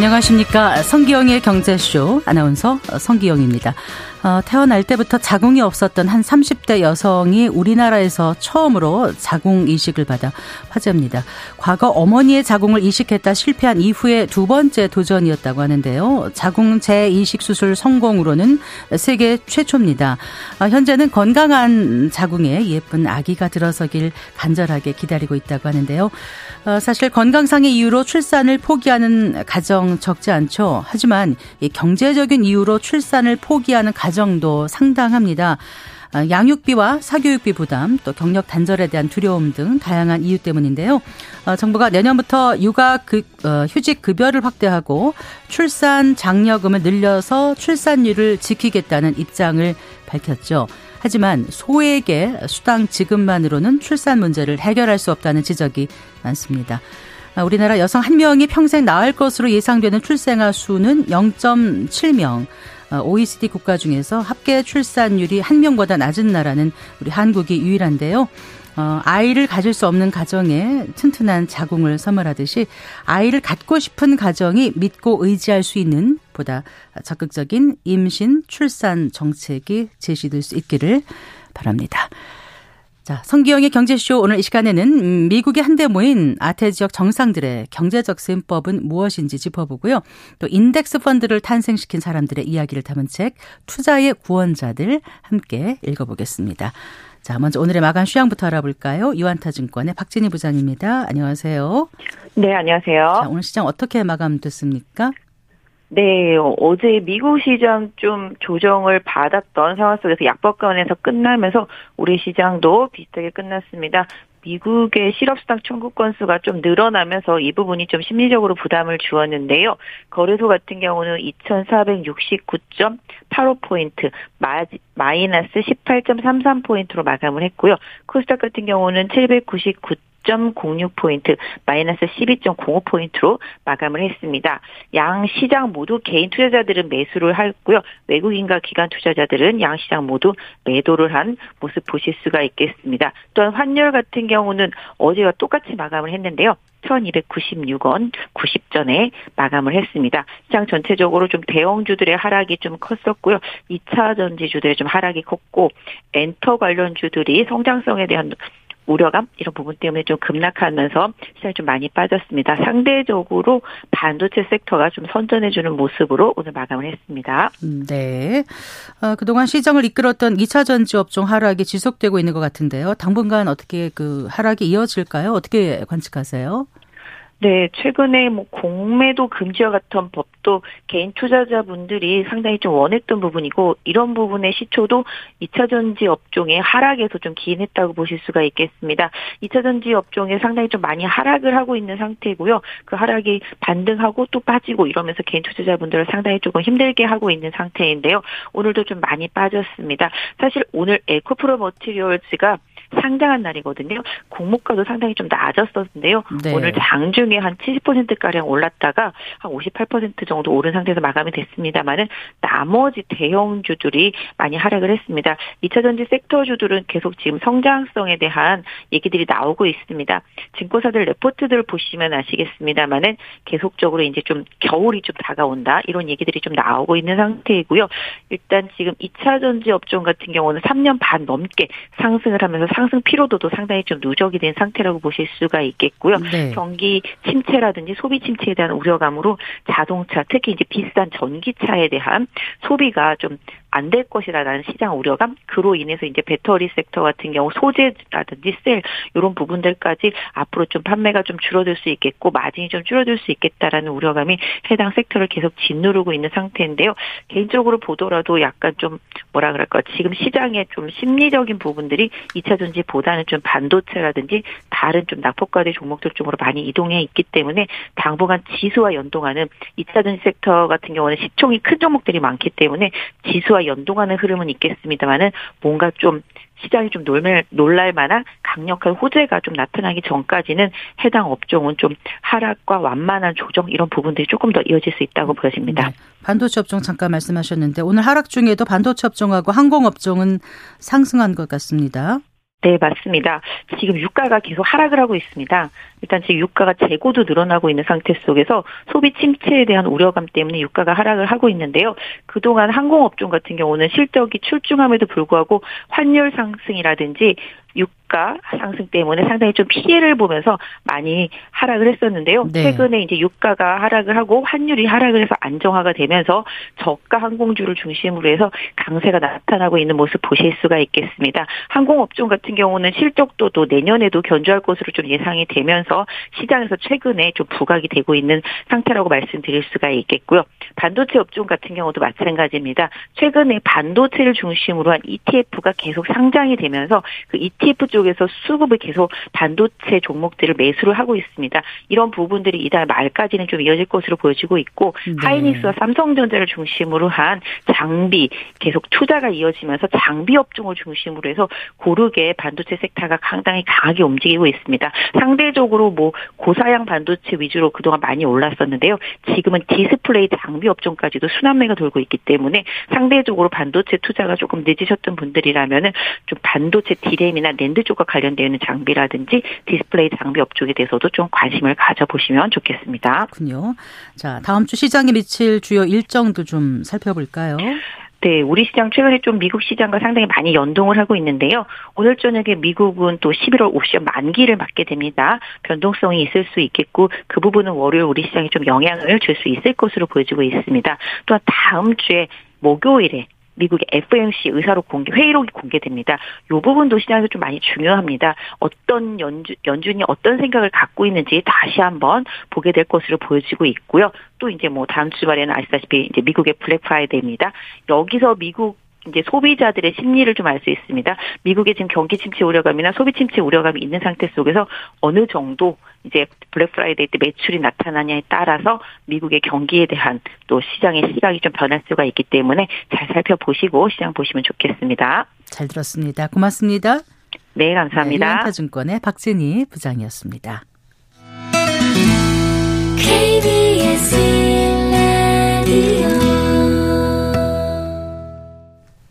안녕하십니까. 성기영의 경제쇼 아나운서 성기영입니다. 어, 태어날 때부터 자궁이 없었던 한 30대 여성이 우리나라에서 처음으로 자궁 이식을 받아 화제입니다. 과거 어머니의 자궁을 이식했다 실패한 이후에 두 번째 도전이었다고 하는데요. 자궁 재이식 수술 성공으로는 세계 최초입니다. 어, 현재는 건강한 자궁에 예쁜 아기가 들어서길 간절하게 기다리고 있다고 하는데요. 어, 사실 건강상의 이유로 출산을 포기하는 가정 적지 않죠. 하지만 경제적인 이유로 출산을 포기하는 가정 가정도 상당합니다. 아, 양육비와 사교육비 부담, 또 경력 단절에 대한 두려움 등 다양한 이유 때문인데요. 어, 정부가 내년부터 육아 그, 어, 휴직 급여를 확대하고 출산 장려금을 늘려서 출산율을 지키겠다는 입장을 밝혔죠. 하지만 소액의 수당 지급만으로는 출산 문제를 해결할 수 없다는 지적이 많습니다. 아, 우리나라 여성 한 명이 평생 낳을 것으로 예상되는 출생아 수는 0.7명. OECD 어, 국가 중에서 합계 출산율이 한 명보다 낮은 나라는 우리 한국이 유일한데요. 어, 아이를 가질 수 없는 가정에 튼튼한 자궁을 선물하듯이 아이를 갖고 싶은 가정이 믿고 의지할 수 있는 보다 적극적인 임신 출산 정책이 제시될 수 있기를 바랍니다. 자, 성기영의 경제쇼 오늘 이 시간에는 음, 미국의 한데 모인 아태 지역 정상들의 경제적 셈법은 무엇인지 짚어보고요. 또 인덱스 펀드를 탄생시킨 사람들의 이야기를 담은 책 투자의 구원자들 함께 읽어보겠습니다. 자, 먼저 오늘의 마감 휴양부터 알아볼까요? 유한타증권의 박진희 부장입니다. 안녕하세요. 네, 안녕하세요. 자, 오늘 시장 어떻게 마감됐습니까? 네, 어제 미국 시장 좀 조정을 받았던 상황 속에서 약법관에서 끝나면서 우리 시장도 비슷하게 끝났습니다. 미국의 실업수당 청구 건수가 좀 늘어나면서 이 부분이 좀 심리적으로 부담을 주었는데요. 거래소 같은 경우는 2,469.85포인트, 마이너스 18.33포인트로 마감을 했고요. 코스닥 같은 경우는 799. 10.06포인트, 마이너스 12.05포인트로 마감을 했습니다. 양 시장 모두 개인 투자자들은 매수를 했고요. 외국인과 기관 투자자들은 양 시장 모두 매도를 한 모습 보실 수가 있겠습니다. 또한 환율 같은 경우는 어제와 똑같이 마감을 했는데요. 1296원 90전에 마감을 했습니다. 시장 전체적으로 좀 대형주들의 하락이 좀 컸었고요. 2차 전지주들의 좀 하락이 컸고 엔터 관련주들이 성장성에 대한 우려감 이런 부분 때문에 좀 급락하면서 시장이 좀 많이 빠졌습니다. 상대적으로 반도체 섹터가 좀 선전해주는 모습으로 오늘 마감을 했습니다. 음, 네. 어, 그동안 시장을 이끌었던 2차 전지 업종 하락이 지속되고 있는 것 같은데요. 당분간 어떻게 그 하락이 이어질까요? 어떻게 관측하세요? 네, 최근에 뭐 공매도 금지와 같은 법도 개인 투자자분들이 상당히 좀 원했던 부분이고 이런 부분의 시초도 2차 전지 업종의 하락에서 좀 기인했다고 보실 수가 있겠습니다. 2차 전지 업종에 상당히 좀 많이 하락을 하고 있는 상태고요. 그 하락이 반등하고 또 빠지고 이러면서 개인 투자자분들을 상당히 조금 힘들게 하고 있는 상태인데요. 오늘도 좀 많이 빠졌습니다. 사실 오늘 에코프로 머티리얼즈가 상당한 날이거든요. 공모가도 상당히 좀 낮았었는데요. 네. 오늘 장중에 한 70%가량 올랐다가 한 58% 정도 오른 상태에서 마감이 됐습니다만은 나머지 대형주들이 많이 하락을 했습니다. 2차 전지 섹터주들은 계속 지금 성장성에 대한 얘기들이 나오고 있습니다. 증권사들 레포트들 보시면 아시겠습니다만은 계속적으로 이제 좀 겨울이 좀 다가온다 이런 얘기들이 좀 나오고 있는 상태이고요. 일단 지금 2차 전지 업종 같은 경우는 3년 반 넘게 상승을 하면서 상승 피로도도 상당히 좀 누적이 된 상태라고 보실 수가 있겠고요. 네. 경기 침체라든지 소비 침체에 대한 우려감으로 자동차 특히 이제 비싼 전기차에 대한 소비가 좀 안될 것이라는 시장 우려감 그로 인해서 이제 배터리 섹터 같은 경우 소재라든지 셀 이런 부분들까지 앞으로 좀 판매가 좀 줄어들 수 있겠고 마진이 좀 줄어들 수 있겠다라는 우려감이 해당 섹터를 계속 짓누르고 있는 상태인데요. 개인적으로 보더라도 약간 좀 뭐라 그럴까 지금 시장의 좀 심리적인 부분들이 2차 전지 보다는 좀 반도체라든지 다른 좀 낙폭과대 종목들 쪽으로 많이 이동해 있기 때문에 당분간 지수와 연동하는 2차 전지 섹터 같은 경우는 시총이 큰 종목들이 많기 때문에 지수와 연동하는 흐름은 있겠습니다만은 뭔가 좀 시장이 좀 놀랄, 놀랄 만한 강력한 호재가 좀 나타나기 전까지는 해당 업종은 좀 하락과 완만한 조정 이런 부분들이 조금 더 이어질 수 있다고 보여집니다. 네. 반도체 업종 잠깐 말씀하셨는데 오늘 하락 중에도 반도체 업종하고 항공 업종은 상승한 것 같습니다. 네, 맞습니다. 지금 유가가 계속 하락을 하고 있습니다. 일단 지금 유가가 재고도 늘어나고 있는 상태 속에서 소비 침체에 대한 우려감 때문에 유가가 하락을 하고 있는데요. 그동안 항공업종 같은 경우는 실적이 출중함에도 불구하고 환율 상승이라든지 유가 상승 때문에 상당히 좀 피해를 보면서 많이 하락을 했었는데요. 네. 최근에 이제 유가가 하락을 하고 환율이 하락을 해서 안정화가 되면서 저가 항공주를 중심으로 해서 강세가 나타나고 있는 모습 보실 수가 있겠습니다. 항공업종 같은 경우는 실적도 또 내년에도 견조할 것으로 좀 예상이 되면서 시장에서 최근에 좀 부각이 되고 있는 상태라고 말씀드릴 수가 있겠고요. 반도체 업종 같은 경우도 마찬가지입니다. 최근에 반도체를 중심으로 한 ETF가 계속 상장이 되면서 그 ETF 쪽에서 수급을 계속 반도체 종목들을 매수를 하고 있습니다. 이런 부분들이 이달 말까지는 좀 이어질 것으로 보여지고 있고 네. 하이닉스와 삼성전자를 중심으로 한 장비 계속 투자가 이어지면서 장비 업종을 중심으로 해서 고르게 반도체 섹터가 상당히 강하게 움직이고 있습니다. 상대적으로 뭐 고사양 반도체 위주로 그동안 많이 올랐었는데요. 지금은 디스플레이 장비 업종까지도 순환매가 돌고 있기 때문에 상대적으로 반도체 투자가 조금 늦으셨던 분들이라면은 좀 반도체 DRAM이나 NAND 쪽과 관련되어 있는 장비라든지 디스플레이 장비 업종에 대해서도 좀 관심을 가져보시면 좋겠습니다. 그렇군요. 자, 다음 주 시장에 미칠 주요 일정도 좀 살펴볼까요? 네, 우리 시장 최근에 좀 미국 시장과 상당히 많이 연동을 하고 있는데요. 오늘 저녁에 미국은 또 11월 옵션 만기를 맞게 됩니다. 변동성이 있을 수 있겠고 그 부분은 월요일 우리 시장에 좀 영향을 줄 수 있을 것으로 보여지고 있습니다. 또한 다음 주에 목요일에 미국의 FMC 의사록 공개 회의록이 공개됩니다. 이 부분도 시장에서 좀 많이 중요합니다. 어떤 연주, 연준이 어떤 생각을 갖고 있는지 다시 한번 보게 될 것으로 보여지고 있고요. 또 이제 뭐 다음 주말에는 아시다시피 이제 미국의 블랙 프라이데이입니다. 여기서 미국 이제 소비자들의 심리를 좀 알 수 있습니다. 미국의 지금 경기 침체 우려감이나 소비 침체 우려감이 있는 상태 속에서 어느 정도 이제 블랙 프라이데이 때 매출이 나타나냐에 따라서 미국의 경기에 대한 또 시장의 시각이 좀 변할 수가 있기 때문에 잘 살펴보시고 시장 보시면 좋겠습니다. 잘 들었습니다. 고맙습니다. 네, 감사합니다. 네, 유안타증권의 박진희 부장이었습니다.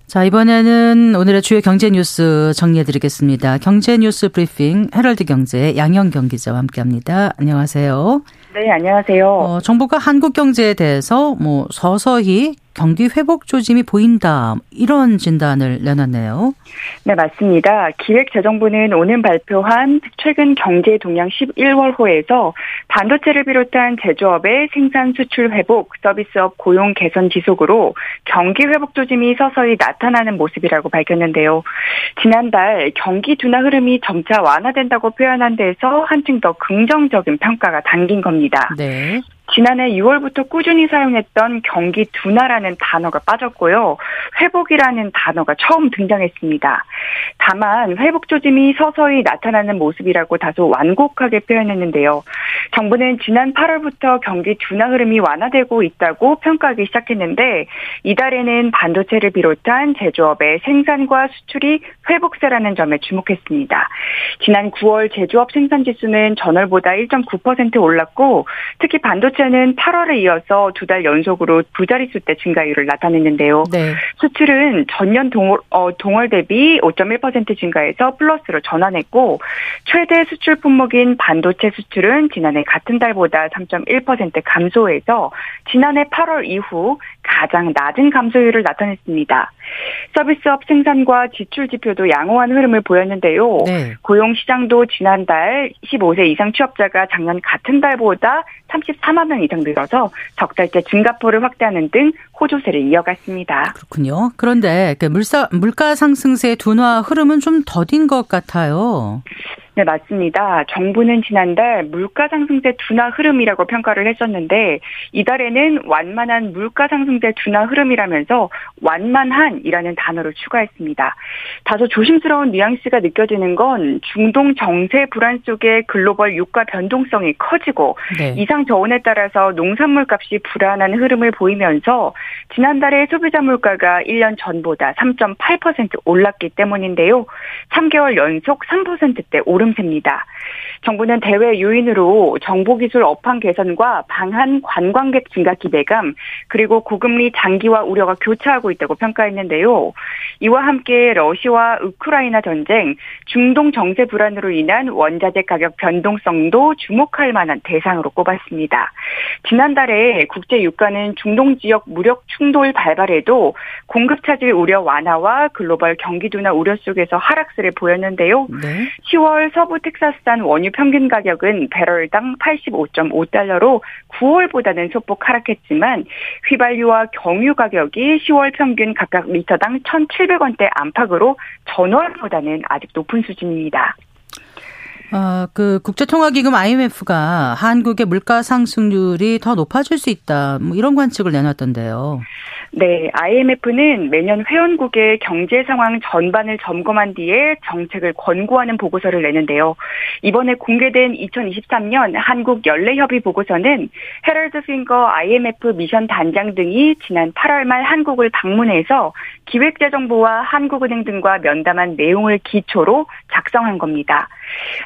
자, 이번에는 오늘의 주요 경제 뉴스 정리해 드리겠습니다. 경제 뉴스 브리핑 헤럴드 경제 양영경 기자와 함께 합니다. 안녕하세요. 네, 안녕하세요. 어, 정부가 한국 경제에 대해서 뭐 서서히 경기 회복 조짐이 보인다 이런 진단을 내놨네요. 네 맞습니다. 기획재정부는 오늘 발표한 최근 경제 동향 11월호에서 반도체를 비롯한 제조업의 생산 수출 회복, 서비스업 고용 개선 지속으로 경기 회복 조짐이 서서히 나타나는 모습이라고 밝혔는데요. 지난달 경기 둔화 흐름이 점차 완화된다고 표현한 데서 한층 더 긍정적인 평가가 담긴 겁니다. 네. 지난해 6월부터 꾸준히 사용했던 경기 둔화라는 단어가 빠졌고요. 회복이라는 단어가 처음 등장했습니다. 다만 회복 조짐이 서서히 나타나는 모습이라고 다소 완곡하게 표현했는데요. 정부는 지난 8월부터 경기 둔화 흐름이 완화되고 있다고 평가하기 시작했는데 이달에는 반도체를 비롯한 제조업의 생산과 수출이 회복세라는 점에 주목했습니다. 지난 9월 제조업 생산 지수는 전월보다 1.9% 올랐고 특히 반도체 수출는 8월에 이어서 두 달 연속으로 두 자릿수 대 증가율을 나타냈는데요. 네. 수출은 전년 동월, 어, 동월 대비 5.1% 증가해서 플러스로 전환했고 최대 수출 품목인 반도체 수출은 지난해 같은 달보다 3.1% 감소해서 지난해 8월 이후 가장 낮은 감소율을 나타냈습니다. 서비스업 생산과 지출 지표도 양호한 흐름을 보였는데요. 네. 고용 시장도 지난달 15세 이상 취업자가 작년 같은 달보다 34만 명 이상 늘어서 적달제 증가폭을 확대하는 등 호조세를 이어갔습니다. 그렇군요. 그런데 그 물가 물가 상승세 둔화 흐름은 좀 더딘 것 같아요. 네, 맞습니다. 정부는 지난달 물가 상승세 둔화 흐름이라고 평가를 했었는데 이달에는 완만한 물가 상승세 둔화 흐름이라면서 완만한이라는 단어를 추가했습니다. 다소 조심스러운 뉘앙스가 느껴지는 건 중동 정세 불안 속에 글로벌 유가 변동성이 커지고 네. 이상 저온에 따라서 농산물 값이 불안한 흐름을 보이면서 지난달에 소비자 물가가 1년 전보다 3.8% 올랐기 때문인데요. 3개월 연속 3%대 오름세입니다. 정부는 대외 요인으로 정보기술 업황 개선과 방한 관광객 증가 기대감 그리고 고금리 장기화 우려가 교차하고 있다고 평가했는데요. 이와 함께 러시아와 우크라이나 전쟁, 중동 정세 불안으로 인한 원자재 가격 변동성도 주목할 만한 대상으로 꼽았습니다. 지난달에 국제 유가는 중동 지역 무력 충돌 발발에도 공급 차질 우려 완화와 글로벌 경기 둔화 우려 속에서 하락세를 보였는데요. 네. 10월 서부 텍사스산 원유 평균 가격은 배럴당 85.5달러로 9월보다는 소폭 하락했지만 휘발유와 경유 가격이 10월 평균 각각 리터당 1,700원대 안팎으로 전월보다는 아직 높은 수준입니다. 어, 그 국제통화기금 IMF가 한국의 물가 상승률이 더 높아질 수 있다. 뭐 이런 관측을 내놨던데요. 네, IMF는 매년 회원국의 경제 상황 전반을 점검한 뒤에 정책을 권고하는 보고서를 내는데요. 이번에 공개된 2023년 한국 연례협의 보고서는 헤럴드 핑거 IMF 미션 단장 등이 지난 8월 말 한국을 방문해서 기획재정부와 한국은행 등과 면담한 내용을 기초로 작성한 겁니다.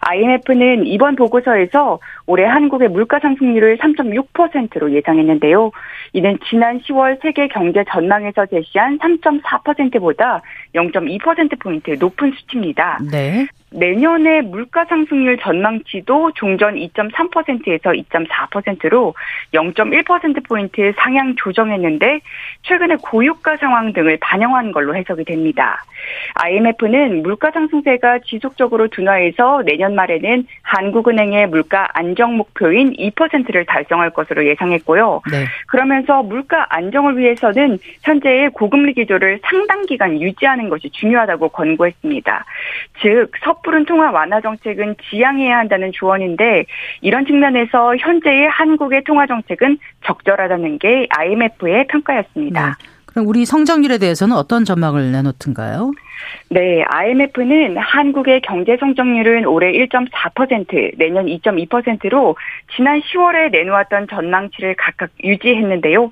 IMF는 이번 보고서에서 올해 한국의 물가 상승률을 3.6%로 예상했는데요. 이는 지난 10월 세계 경제 전망에서 제시한 3.4%보다 0.2%포인트 높은 수치입니다. 네. 내년의 물가 상승률 전망치도 종전 2.3%에서 2.4%로 0.1%포인트 상향 조정했는데 최근에 고유가 상황 등을 반영한 걸로 해석이 됩니다. IMF는 물가 상승세가 지속적으로 둔화해서 내년 말에는 한국은행의 물가 안정 목표인 2%를 달성할 것으로 예상했고요. 네. 그러면서 물가 안정을 위해서는 현재의 고금리 기조를 상당 기간 유지하는 것이 중요하다고 권고했습니다. 즉 섣부른 통화 완화 정책은 지양해야 한다는 조언인데 이런 측면에서 현재의 한국의 통화 정책은 적절하다는 게 IMF의 평가였습니다. 네. 그럼 우리 성장률에 대해서는 어떤 전망을 내놓던가요? 네, IMF는 한국의 경제 성장률은 올해 1.4%, 내년 2.2%로 지난 10월에 내놓았던 전망치를 각각 유지했는데요.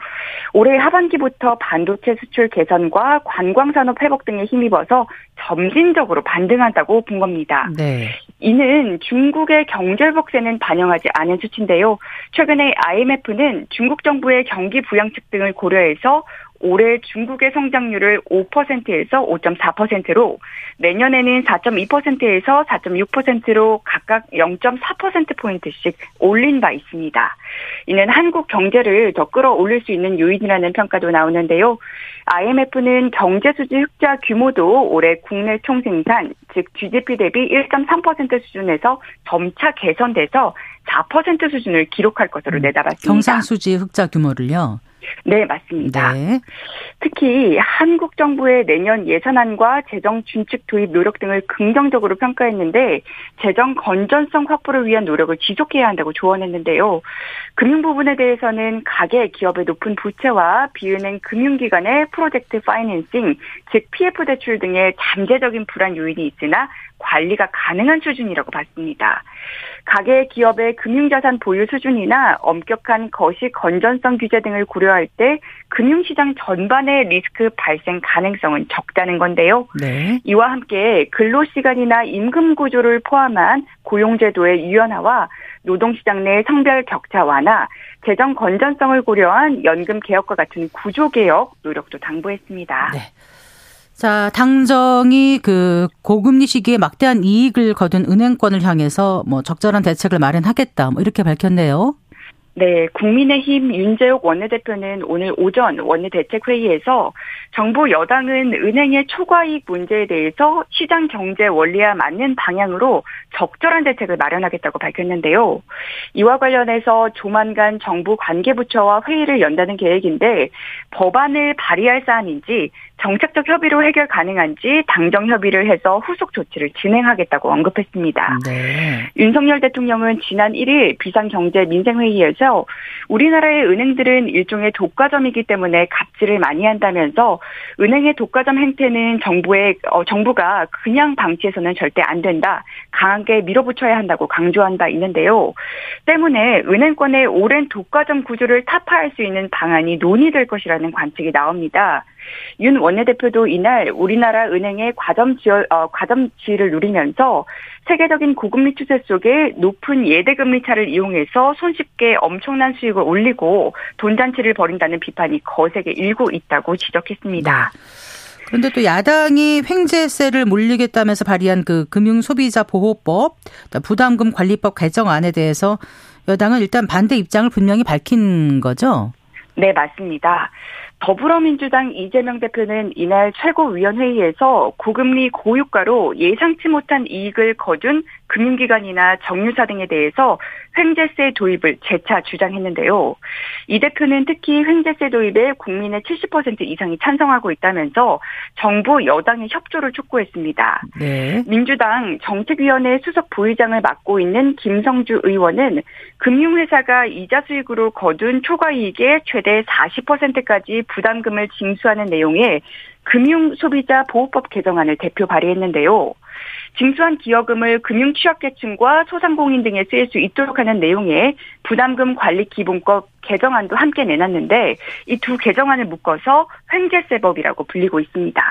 올해 하반기부터 반도체 수출 개선과 관광산업 회복 등에 힘입어서 점진적으로 반등한다고 본 겁니다. 네. 이는 중국의 경제 복세는 반영하지 않은 수치인데요. 최근에 IMF는 중국 정부의 경기 부양책 등을 고려해서 올해 중국의 성장률을 5%에서 5.4%로 내년에는 4.2%에서 4.6%로 각각 0.4%포인트씩 올린 바 있습니다. 이는 한국 경제를 더 끌어올릴 수 있는 요인이라는 평가도 나오는데요. IMF는 경제 수지 흑자 규모도 올해 국내 총생산, 즉 GDP 대비 1.3% 수준에서 점차 개선돼서 4% 수준을 기록할 것으로 음, 내다봤습니다. 경상수지 흑자 규모를요? 네, 맞습니다. 네. 특히 한국 정부의 내년 예산안과 재정 준칙 도입 노력 등을 긍정적으로 평가했는데 재정 건전성 확보를 위한 노력을 지속해야 한다고 조언했는데요. 금융 부분에 대해서는 가계 기업의 높은 부채와 비은행 금융기관의 프로젝트 파이낸싱, 즉 PF 대출 등의 잠재적인 불안 요인이 있으나 관리가 가능한 수준이라고 봤습니다. 가계 기업의 금융자산 보유 수준이나 엄격한 거시 건전성 규제 등을 고려할 때 금융시장 전반의 리스크 발생 가능성은 적다는 건데요. 네. 이와 함께 근로시간이나 임금 구조를 포함한 고용제도의 유연화와 노동시장 내 성별 격차 완화, 재정 건전성을 고려한 연금 개혁과 같은 구조 개혁 노력도 당부했습니다. 네. 자, 당정이 그 고금리 시기에 막대한 이익을 거둔 은행권을 향해서 뭐 적절한 대책을 마련하겠다. 뭐 이렇게 밝혔네요. 네, 국민의힘 윤재욱 원내대표는 오늘 오전 원내대책회의에서 정부 여당은 은행의 초과이익 문제에 대해서 시장 경제 원리와 맞는 방향으로 적절한 대책을 마련하겠다고 밝혔는데요. 이와 관련해서 조만간 정부 관계부처와 회의를 연다는 계획인데 법안을 발의할 사안인지 정책적 협의로 해결 가능한지 당정 협의를 해서 후속 조치를 진행하겠다고 언급했습니다. 네. 윤석열 대통령은 지난 1일 비상경제민생회의에서 우리나라의 은행들은 일종의 독과점이기 때문에 갑질을 많이 한다면서 은행의 독과점 행태는 정부의 어, 정부가 그냥 방치해서는 절대 안 된다. 강하게 밀어붙여야 한다고 강조한 바 있는데요. 때문에 은행권의 오랜 독과점 구조를 타파할 수 있는 방안이 논의될 것이라는 관측이 나옵니다. 윤 원내대표도 이날 우리나라 은행의 과점 지어, 어, 과점 지를 누리면서 세계적인 고금리 추세 속에 높은 예대금리 차를 이용해서 손쉽게 엄청난 수익을 올리고 돈잔치를 벌인다는 비판이 거세게 일고 있다고 지적했습니다. 네. 그런데 또 야당이 횡재세를 물리겠다면서 발의한 그 금융소비자 보호법, 부담금 관리법 개정안에 대해서 여당은 일단 반대 입장을 분명히 밝힌 거죠? 네, 맞습니다. 더불어민주당 이재명 대표는 이날 최고위원회의에서 고금리 고유가로 예상치 못한 이익을 거둔 금융기관이나 정유사 등에 대해서 횡재세 도입을 재차 주장했는데요. 이 대표는 특히 횡재세 도입에 국민의 70% 이상이 찬성하고 있다면서 정부 여당의 협조를 촉구했습니다. 네. 민주당 정책위원회 수석 부의장을 맡고 있는 김성주 의원은 금융회사가 이자 수익으로 거둔 초과이익의 최대 40%까지 부담금을 징수하는 내용의 금융소비자 보호법 개정안을 대표 발의했는데요. 징수한 기여금을 금융 취약계층과 소상공인 등에 쓰일 수 있도록 하는 내용의 부담금 관리 기본법 개정안도 함께 내놨는데 이 두 개정안을 묶어서 횡재세법이라고 불리고 있습니다.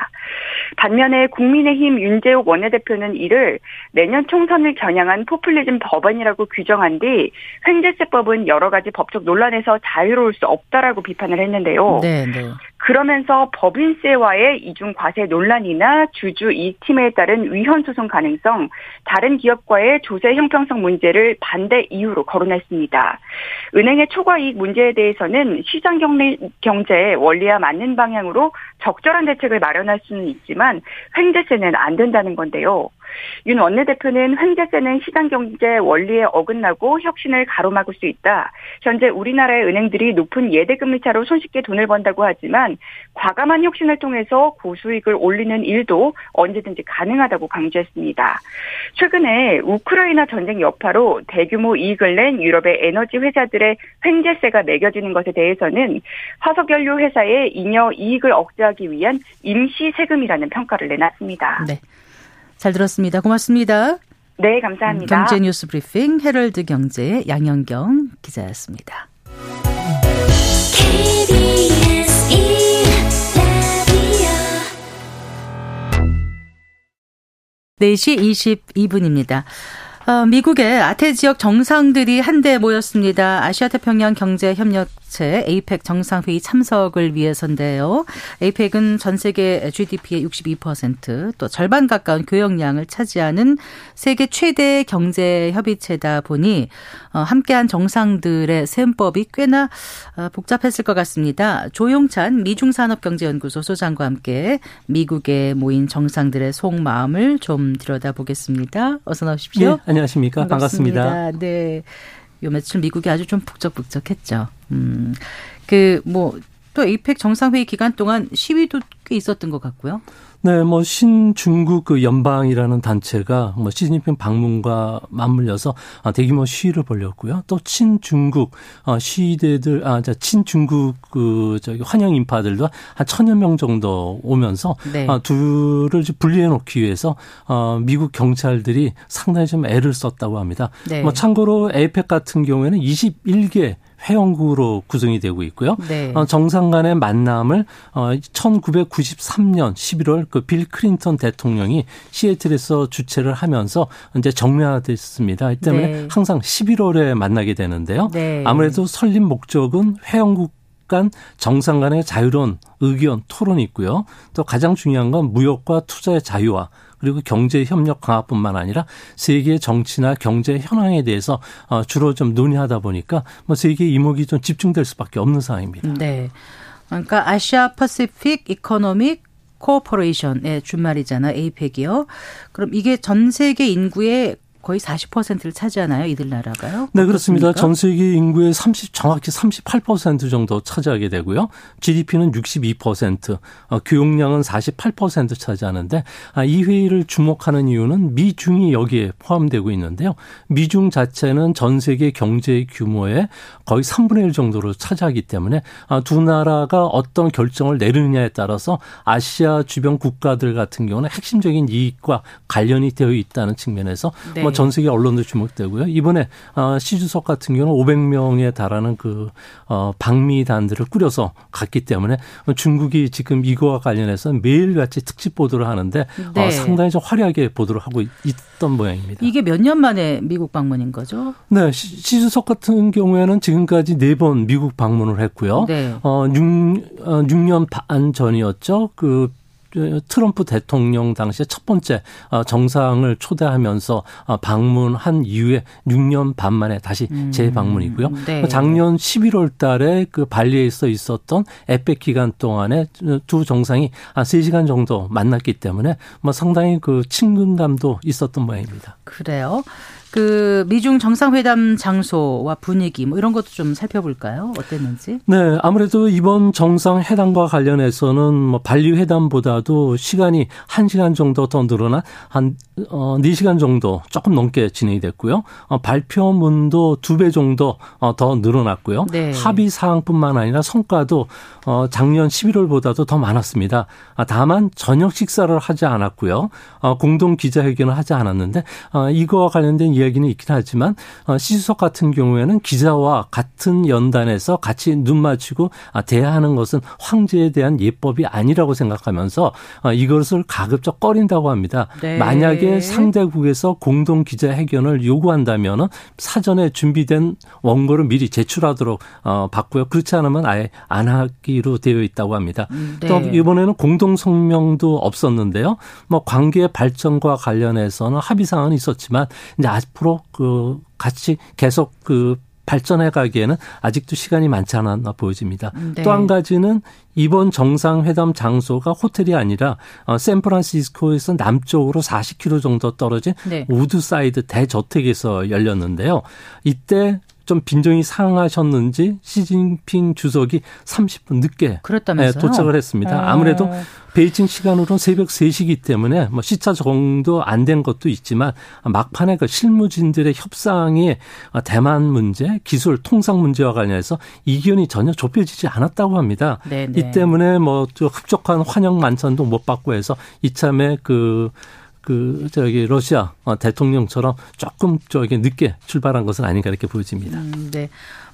반면에 국민의힘 윤재욱 원내대표는 이를 내년 총선을 겨냥한 포퓰리즘 법안이라고 규정한 뒤 횡재세법은 여러 가지 법적 논란에서 자유로울 수 없다라고 비판을 했는데요. 네, 네. 그러면서 법인세와의 이중 과세 논란이나 주주 이익팀에 따른 위헌 소송 가능성, 다른 기업과의 조세 형평성 문제를 반대 이유로 거론했습니다. 은행의 초과 이익 문제에 대해서는 시장 경제 원리와 맞는 방향으로 적절한 대책을 마련할 수는 있지만 횡재세는 안 된다는 건데요. 윤 원내대표는 횡재세는 시장 경제 원리에 어긋나고 혁신을 가로막을 수 있다. 현재 우리나라의 은행들이 높은 예대금리 차로 손쉽게 돈을 번다고 하지만 과감한 혁신을 통해서 고수익을 올리는 일도 언제든지 가능하다고 강조했습니다. 최근에 우크라이나 전쟁 여파로 대규모 이익을 낸 유럽의 에너지 회사들의 횡재세가 매겨지는 것에 대해서는 화석연료 회사의 잉여 이익을 억제하기 위한 임시 세금이라는 평가를 내놨습니다. 네. 잘 들었습니다. 고맙습니다. 네, 감사합니다. 경제 뉴스 브리핑 헤럴드 경제의 양현경 기자였습니다. 네시 22분입니다. 어, 미국의 아태 지역 정상들이 한데 모였습니다. 아시아 태평양 경제 협력 체 에이펙 정상회의 참석을 위해서인데요. 에이펙은 전 세계 GDP의 62%, 또 절반 가까운 교역량을 차지하는 세계 최대 경제 협의체다 보니 어, 함께한 정상들의 셈법이 꽤나 어, 복잡했을 것 같습니다. 조용찬 미중산업경제연구소 소장과 함께 미국에 모인 정상들의 속마음을 좀 들여다보겠습니다. 어서 나오십시오. 네, 안녕하십니까. 반갑습니다. 반갑습니다. 네. 요 며칠 미국이 아주 좀 북적북적했죠. 음, 그, 뭐, 또 에이펙 정상회의 기간 동안 시위도 꽤 있었던 것 같고요. 네, 뭐 신중국 그 연방이라는 단체가 뭐 시진핑 방문과 맞물려서 아, 대규모 시위를 벌였고요. 또 친중국 어, 시위대들 아, 자 친중국 그 저기 환영 인파들도 한 천여 명 정도 오면서 네. 아, 둘을 분리해 놓기 위해서 어, 미국 경찰들이 상당히 좀 애를 썼다고 합니다. 네. 뭐 참고로 에이펙 같은 경우에는 21개 회원국으로 구성이 되고 있고요. 네. 어, 정상 간의 만남을 어, 1993년 11월 그 빌 클린턴 대통령이 시애틀에서 주최를 하면서 이제 정례화됐습니다. 이 때문에 네. 항상 11월에 만나게 되는데요. 네. 아무래도 설립 목적은 회원국 간 정상 간의 자유로운 의견 토론이 있고요. 또 가장 중요한 건 무역과 투자의 자유와 그리고 경제 협력 강화뿐만 아니라 세계 정치나 경제 현황에 대해서 어, 주로 좀 논의하다 보니까 뭐 세계 이목이 좀 집중될 수밖에 없는 상황입니다. 네. 그러니까 Asia Pacific Economic Cooperation의 준말이잖아 APEC이요. 그럼 이게 전 세계 인구의 거의 40%를 차지하나요? 이들 나라가요? 네, 그렇습니다. 전 세계 인구의 30 정확히 38% 정도 차지하게 되고요. GDP는 62%, 어, 교역량은 48% 차지하는데 아, 이 회의를 주목하는 이유는 미중이 여기에 포함되고 있는데요. 미중 자체는 전 세계 경제 규모의 거의 3분의 1 정도로 차지하기 때문에 아, 두 나라가 어떤 결정을 내리느냐에 따라서 아시아 주변 국가들 같은 경우는 핵심적인 이익과 관련이 되어 있다는 측면에서 네. 뭐 뭐전 세계 언론도 주목되고요. 이번에 어, 시 주석 같은 경우는 500명에 달하는 그 어, 방미단들을 꾸려서 갔기 때문에 중국이 지금 이거와 관련해서 매일같이 특집 보도를 하는데 어, 네. 어, 상당히 좀 화려하게 보도를 하고 있던 모양입니다. 이게 몇 년 만에 미국 방문인 거죠? 네, 시, 시 주석 같은 경우에는 지금까지 네 번 미국 방문을 했고요. 네. 어, 6, 어, 6년 반 전이었죠. 그 트럼프 대통령 당시에 첫 번째 어, 정상을 초대하면서 어, 방문한 이후에 6년 반 만에 다시 음. 재방문이고요. 네. 작년 11월 달에 그 발리에서 있었던 에펙 기간 동안에 두 정상이 한 3시간 정도 만났기 때문에 뭐 상당히 그 친근감도 있었던 모양입니다. 그래요. 그 미중 정상회담 장소와 분위기 뭐 이런 것도 좀 살펴볼까요? 어땠는지? 네, 아무래도 이번 정상회담과 관련해서는 뭐 발리 회담보다도 시간이 1시간 정도 더 늘어난 한 어, 4시간 정도 조금 넘게 진행이 됐고요. 어, 발표문도 2배 정도 어, 더 늘어났고요. 네. 합의 사항뿐만 아니라 성과도 어, 작년 11월보다도 더 많았습니다. 아, 다만 저녁 식사를 하지 않았고요. 어, 공동 기자회견을 하지 않았는데 어, 이거와 관련된 이야기는 있긴 하지만 어, 시수석 같은 경우에는 기자와 같은 연단에서 같이 눈 맞추고 아, 대화하는 것은 황제에 대한 예법이 아니라고 생각하면서 어, 이것을 가급적 꺼린다고 합니다. 네. 만약에 상대국에서 공동 기자 회견을 요구한다면 사전에 준비된 원고를 미리 제출하도록 어, 받고요. 그렇지 않으면 아예 안 하기로 되어 있다고 합니다. 음, 네. 또 이번에는 공동 성명도 없었는데요. 뭐 관계 발전과 관련해서는 합의 사항은 있었지만 이제 앞으로 그 같이 계속 그 발전해 가기에는 아직도 시간이 많지 않았나 보여집니다. 네. 또한 가지는 이번 정상회담 장소가 호텔이 아니라 어, 샌프란시스코에서 남쪽으로 40km 정도 떨어진 네. 우드사이드 대저택에서 열렸는데요. 이때 좀 빈정이 상하셨는지 시진핑 주석이 30분 늦게 네, 도착을 했습니다. 어. 아무래도 베이징 시간으로는 새벽 3시기 때문에 뭐 시차 적응도 안 된 것도 있지만 막판에 그 실무진들의 협상이 대만 문제, 기술 통상 문제와 관련해서 이견이 전혀 좁혀지지 않았다고 합니다. 네네. 이 때문에 뭐 흡족한 환영 만찬도 못 받고 해서 이참에 그 그 저기 러시아 어, 대통령처럼 조금 저기 늦게 출발한 것은 아닌가 이렇게 보여집니다. 음, 네.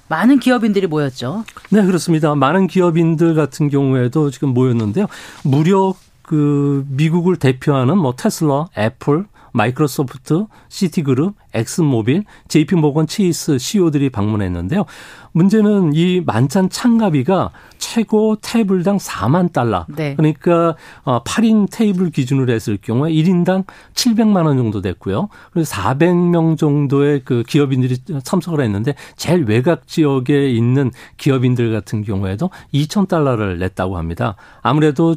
많은 기업인들이 모였죠. 네, 그렇습니다. 많은 기업인들 같은 경우에도 지금 모였는데요. 무려 그 미국을 대표하는 뭐 테슬라, 애플, 마이크로소프트, 시티그룹, 엑슨모빌, JP모건 체이스 CEO들이 방문했는데요. 문제는 이 만찬 참가비가 최고 테이블당 4만 달러. 네. 그러니까 8인 어, 테이블 기준으로 했을 경우에 1인당 700만 원 정도 됐고요. 그래서 400명 정도의 그 기업인들이 참석을 했는데 제일 외곽 지역에 있는 기업인들 같은 경우에도 2천 달러를 냈다고 합니다. 아무래도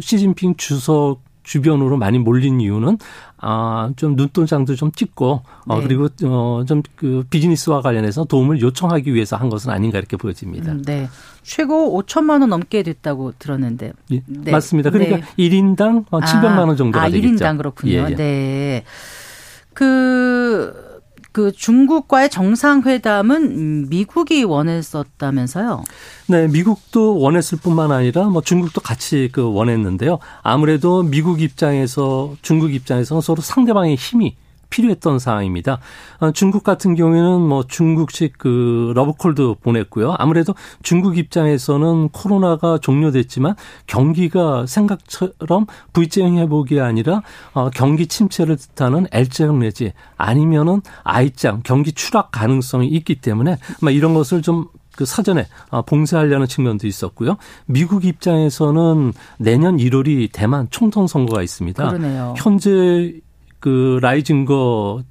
시진핑 주석 주변으로 많이 몰린 이유는 아, 좀 눈도장도 좀 찍고 어, 네. 어 그리고 어 좀 그 비즈니스와 관련해서 도움을 요청하기 위해서 한 것은 아닌가 이렇게 보여집니다. 음, 네. 최고 5천만 원 넘게 됐다고 들었는데. 예, 네. 맞습니다. 그러니까 네. 1인당 700만 원 정도가 아, 되겠죠. 1인당 그렇군요. 예, 예. 네. 그 그 중국과의 정상회담은 미국이 원했었다면서요? 네, 미국도 원했을 뿐만 아니라 뭐 중국도 같이 그 원했는데요. 아무래도 미국 입장에서 중국 입장에서 서로 상대방의 힘이 필요했던 상황입니다. 어, 중국 같은 경우에는 뭐 중국식 그 러브콜도 보냈고요. 아무래도 중국 입장에서는 코로나가 종료됐지만 경기가 생각처럼 V자형 회복이 아니라 어, 경기 침체를 뜻하는 L자형 내지 아니면은 I장 경기 추락 가능성이 있기 때문에 막 이런 것을 좀그 사전에 어, 봉쇄하려는 측면도 있었고요. 미국 입장에서는 내년 1월이 대만 총통 선거가 있습니다. 그러네요. 현재 그 라이징거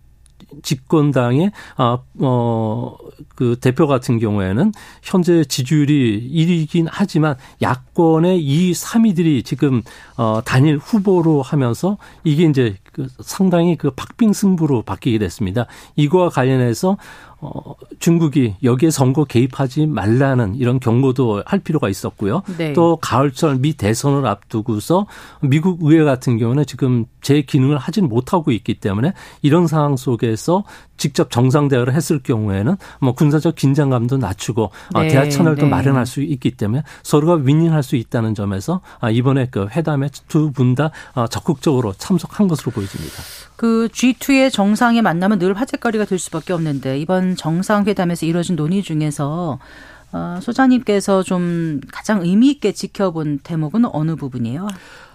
집권당의 아, 어, 그 대표 같은 경우에는 현재 지지율이 1위긴 하지만 야권의 2, 3위들이 지금 어, 단일 후보로 하면서 이게 이제 그 상당히 그 박빙 승부로 바뀌게 됐습니다. 이거와 관련해서 어, 중국이 여기에 선거 개입하지 말라는 이런 경고도 할 필요가 있었고요. 네. 또 가을철 미 대선을 앞두고서 미국 의회 같은 경우는 지금 제 기능을 하진 못하고 있기 때문에 이런 상황 속에서 직접 정상 대화를 했을 경우에는 뭐 군사적 긴장감도 낮추고 어, 네. 대화 채널도 네. 마련할 수 있기 때문에 서로가 윈윈할 수 있다는 점에서 아, 이번에 그 회담에 두 분다 어, 적극적으로 참석한 것으로 보여집니다. 그 G2의 정상의 만남은 늘 화제거리가 될 수밖에 없는데 이번 정상회담에서 이뤄진 논의 중에서 어, 소장님께서 좀 가장 의미 있게 지켜본 대목은 어느 부분이에요?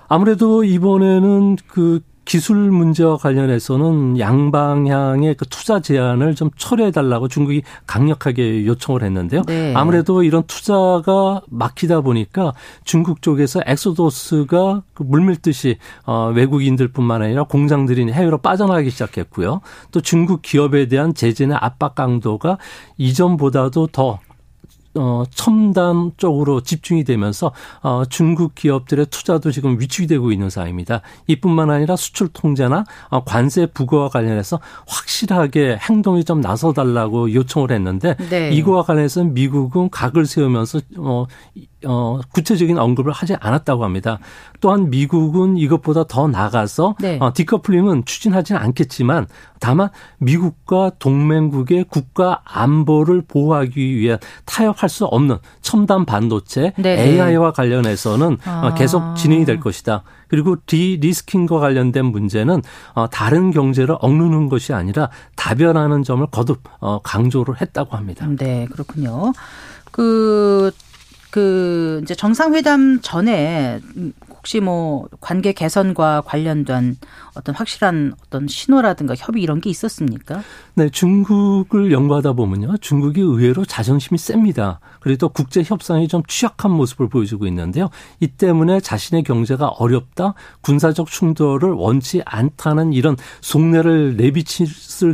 아무래도 이번에는 그 기술 문제와 관련해서는 양방향의 그 투자 제한을 좀 철회해 달라고 중국이 강력하게 요청을 했는데요. 네. 아무래도 이런 투자가 막히다 보니까 중국 쪽에서 엑소도스가 그 물밀듯이 어 외국인들뿐만 아니라 공장들이 해외로 빠져나가기 시작했고요. 또 중국 기업에 대한 제재나 압박 강도가 이전보다도 더 어, 첨단 쪽으로 집중이 되면서 어, 중국 기업들의 투자도 지금 위축이 되고 있는 상황입니다. 이뿐만 아니라 수출 통제나 어, 관세 부과와 관련해서 확실하게 행동이 좀 나서달라고 요청을 했는데 네. 이거와 관련해서 미국은 각을 세우면서 어, 어, 구체적인 언급을 하지 않았다고 합니다. 또한 미국은 이것보다 더 나가서 네. 어, 디커플링은 추진하지는 않겠지만 다만 미국과 동맹국의 국가 안보를 보호하기 위해 타협할 수 없는 첨단 반도체 네. AI와 관련해서는 어, 아. 계속 진행이 될 것이다. 그리고 디리스킹과 관련된 문제는 어, 다른 경제를 억누는 것이 아니라 다변하는 점을 거듭 어, 강조를 했다고 합니다. 네, 그렇군요. 그 그 이제 정상회담 전에 혹시 뭐 관계 개선과 관련된 어떤 확실한 어떤 신호라든가 협의 이런 게 있었습니까? 네, 중국을 연구하다 보면요. 중국이 의외로 자존심이 셉니다. 또 국제 협상이 좀 취약한 모습을 보여주고 있는데요. 이 때문에 자신의 경제가 어렵다, 군사적 충돌을 원치 않다는 이런 속내를 내비칠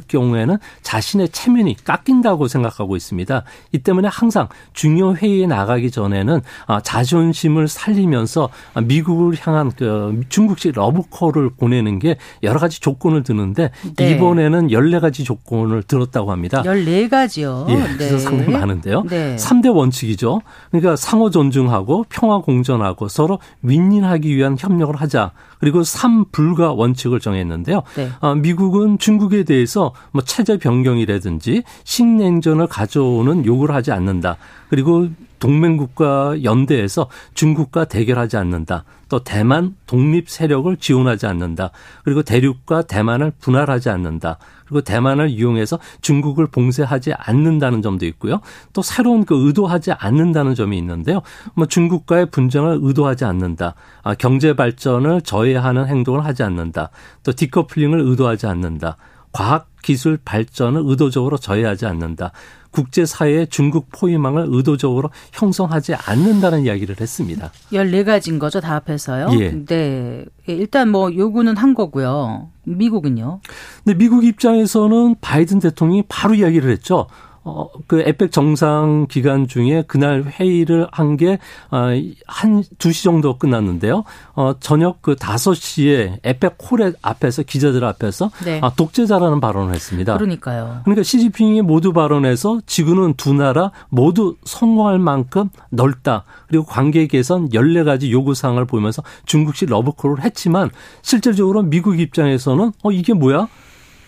경우에는 자신의 체면이 깎인다고 생각하고 있습니다. 이 때문에 항상 중요 회의에 나가기 전에는 아, 자존심을 살리면서 미국을 향한 그 중국식 러브콜을 보내는 게 여러 가지 조건을 드는데 네. 이번에는 14가지 조건을 들었다고 합니다. 14가지요. 예, 그래서 네. 상당히 많은데요. 네. 3대 원칙이죠. 그러니까 상호 존중하고 평화 공존하고 서로 윈윈하기 위한 협력을 하자. 그리고 3불가 원칙을 정했는데요. 네. 아, 미국은 중국에 대해서 뭐 체제 변경이라든지 신냉전을 가져오는 요구를 하지 않는다. 그리고 동맹국가 연대에서 중국과 대결하지 않는다. 또 대만 독립 세력을 지원하지 않는다. 그리고 대륙과 대만을 분할하지 않는다. 그리고 대만을 이용해서 중국을 봉쇄하지 않는다는 점도 있고요. 또 새로운 그 의도하지 않는다는 점이 있는데요. 뭐 중국과의 분쟁을 의도하지 않는다. 아, 경제 발전을 저해하는 행동을 하지 않는다. 또 디커플링을 의도하지 않는다. 과학 기술 발전을 의도적으로 저해하지 않는다. 국제사회의 중국 포위망을 의도적으로 형성하지 않는다는 이야기를 했습니다. 14가지인 거죠, 다 합해서요? 예. 네. 예, 일단 뭐 요구는 한 거고요. 미국은요? 네, 미국 입장에서는 바이든 대통령이 바로 이야기를 했죠. 어, 그 APEC 정상 기간 중에 그날 회의를 한 게, 어, 한 2시 정도 끝났는데요. 어, 저녁 그 5시에 APEC 홀의 앞에서 기자들 앞에서 네. 아, 독재자라는 발언을 했습니다. 그러니까요. 그러니까 시진핑이 모두 발언에서 지구는 두 나라 모두 성공할 만큼 넓다. 그리고 관계 개선 14가지 요구사항을 보면서 중국식 러브콜을 했지만 실질적으로 미국 입장에서는 어, 이게 뭐야?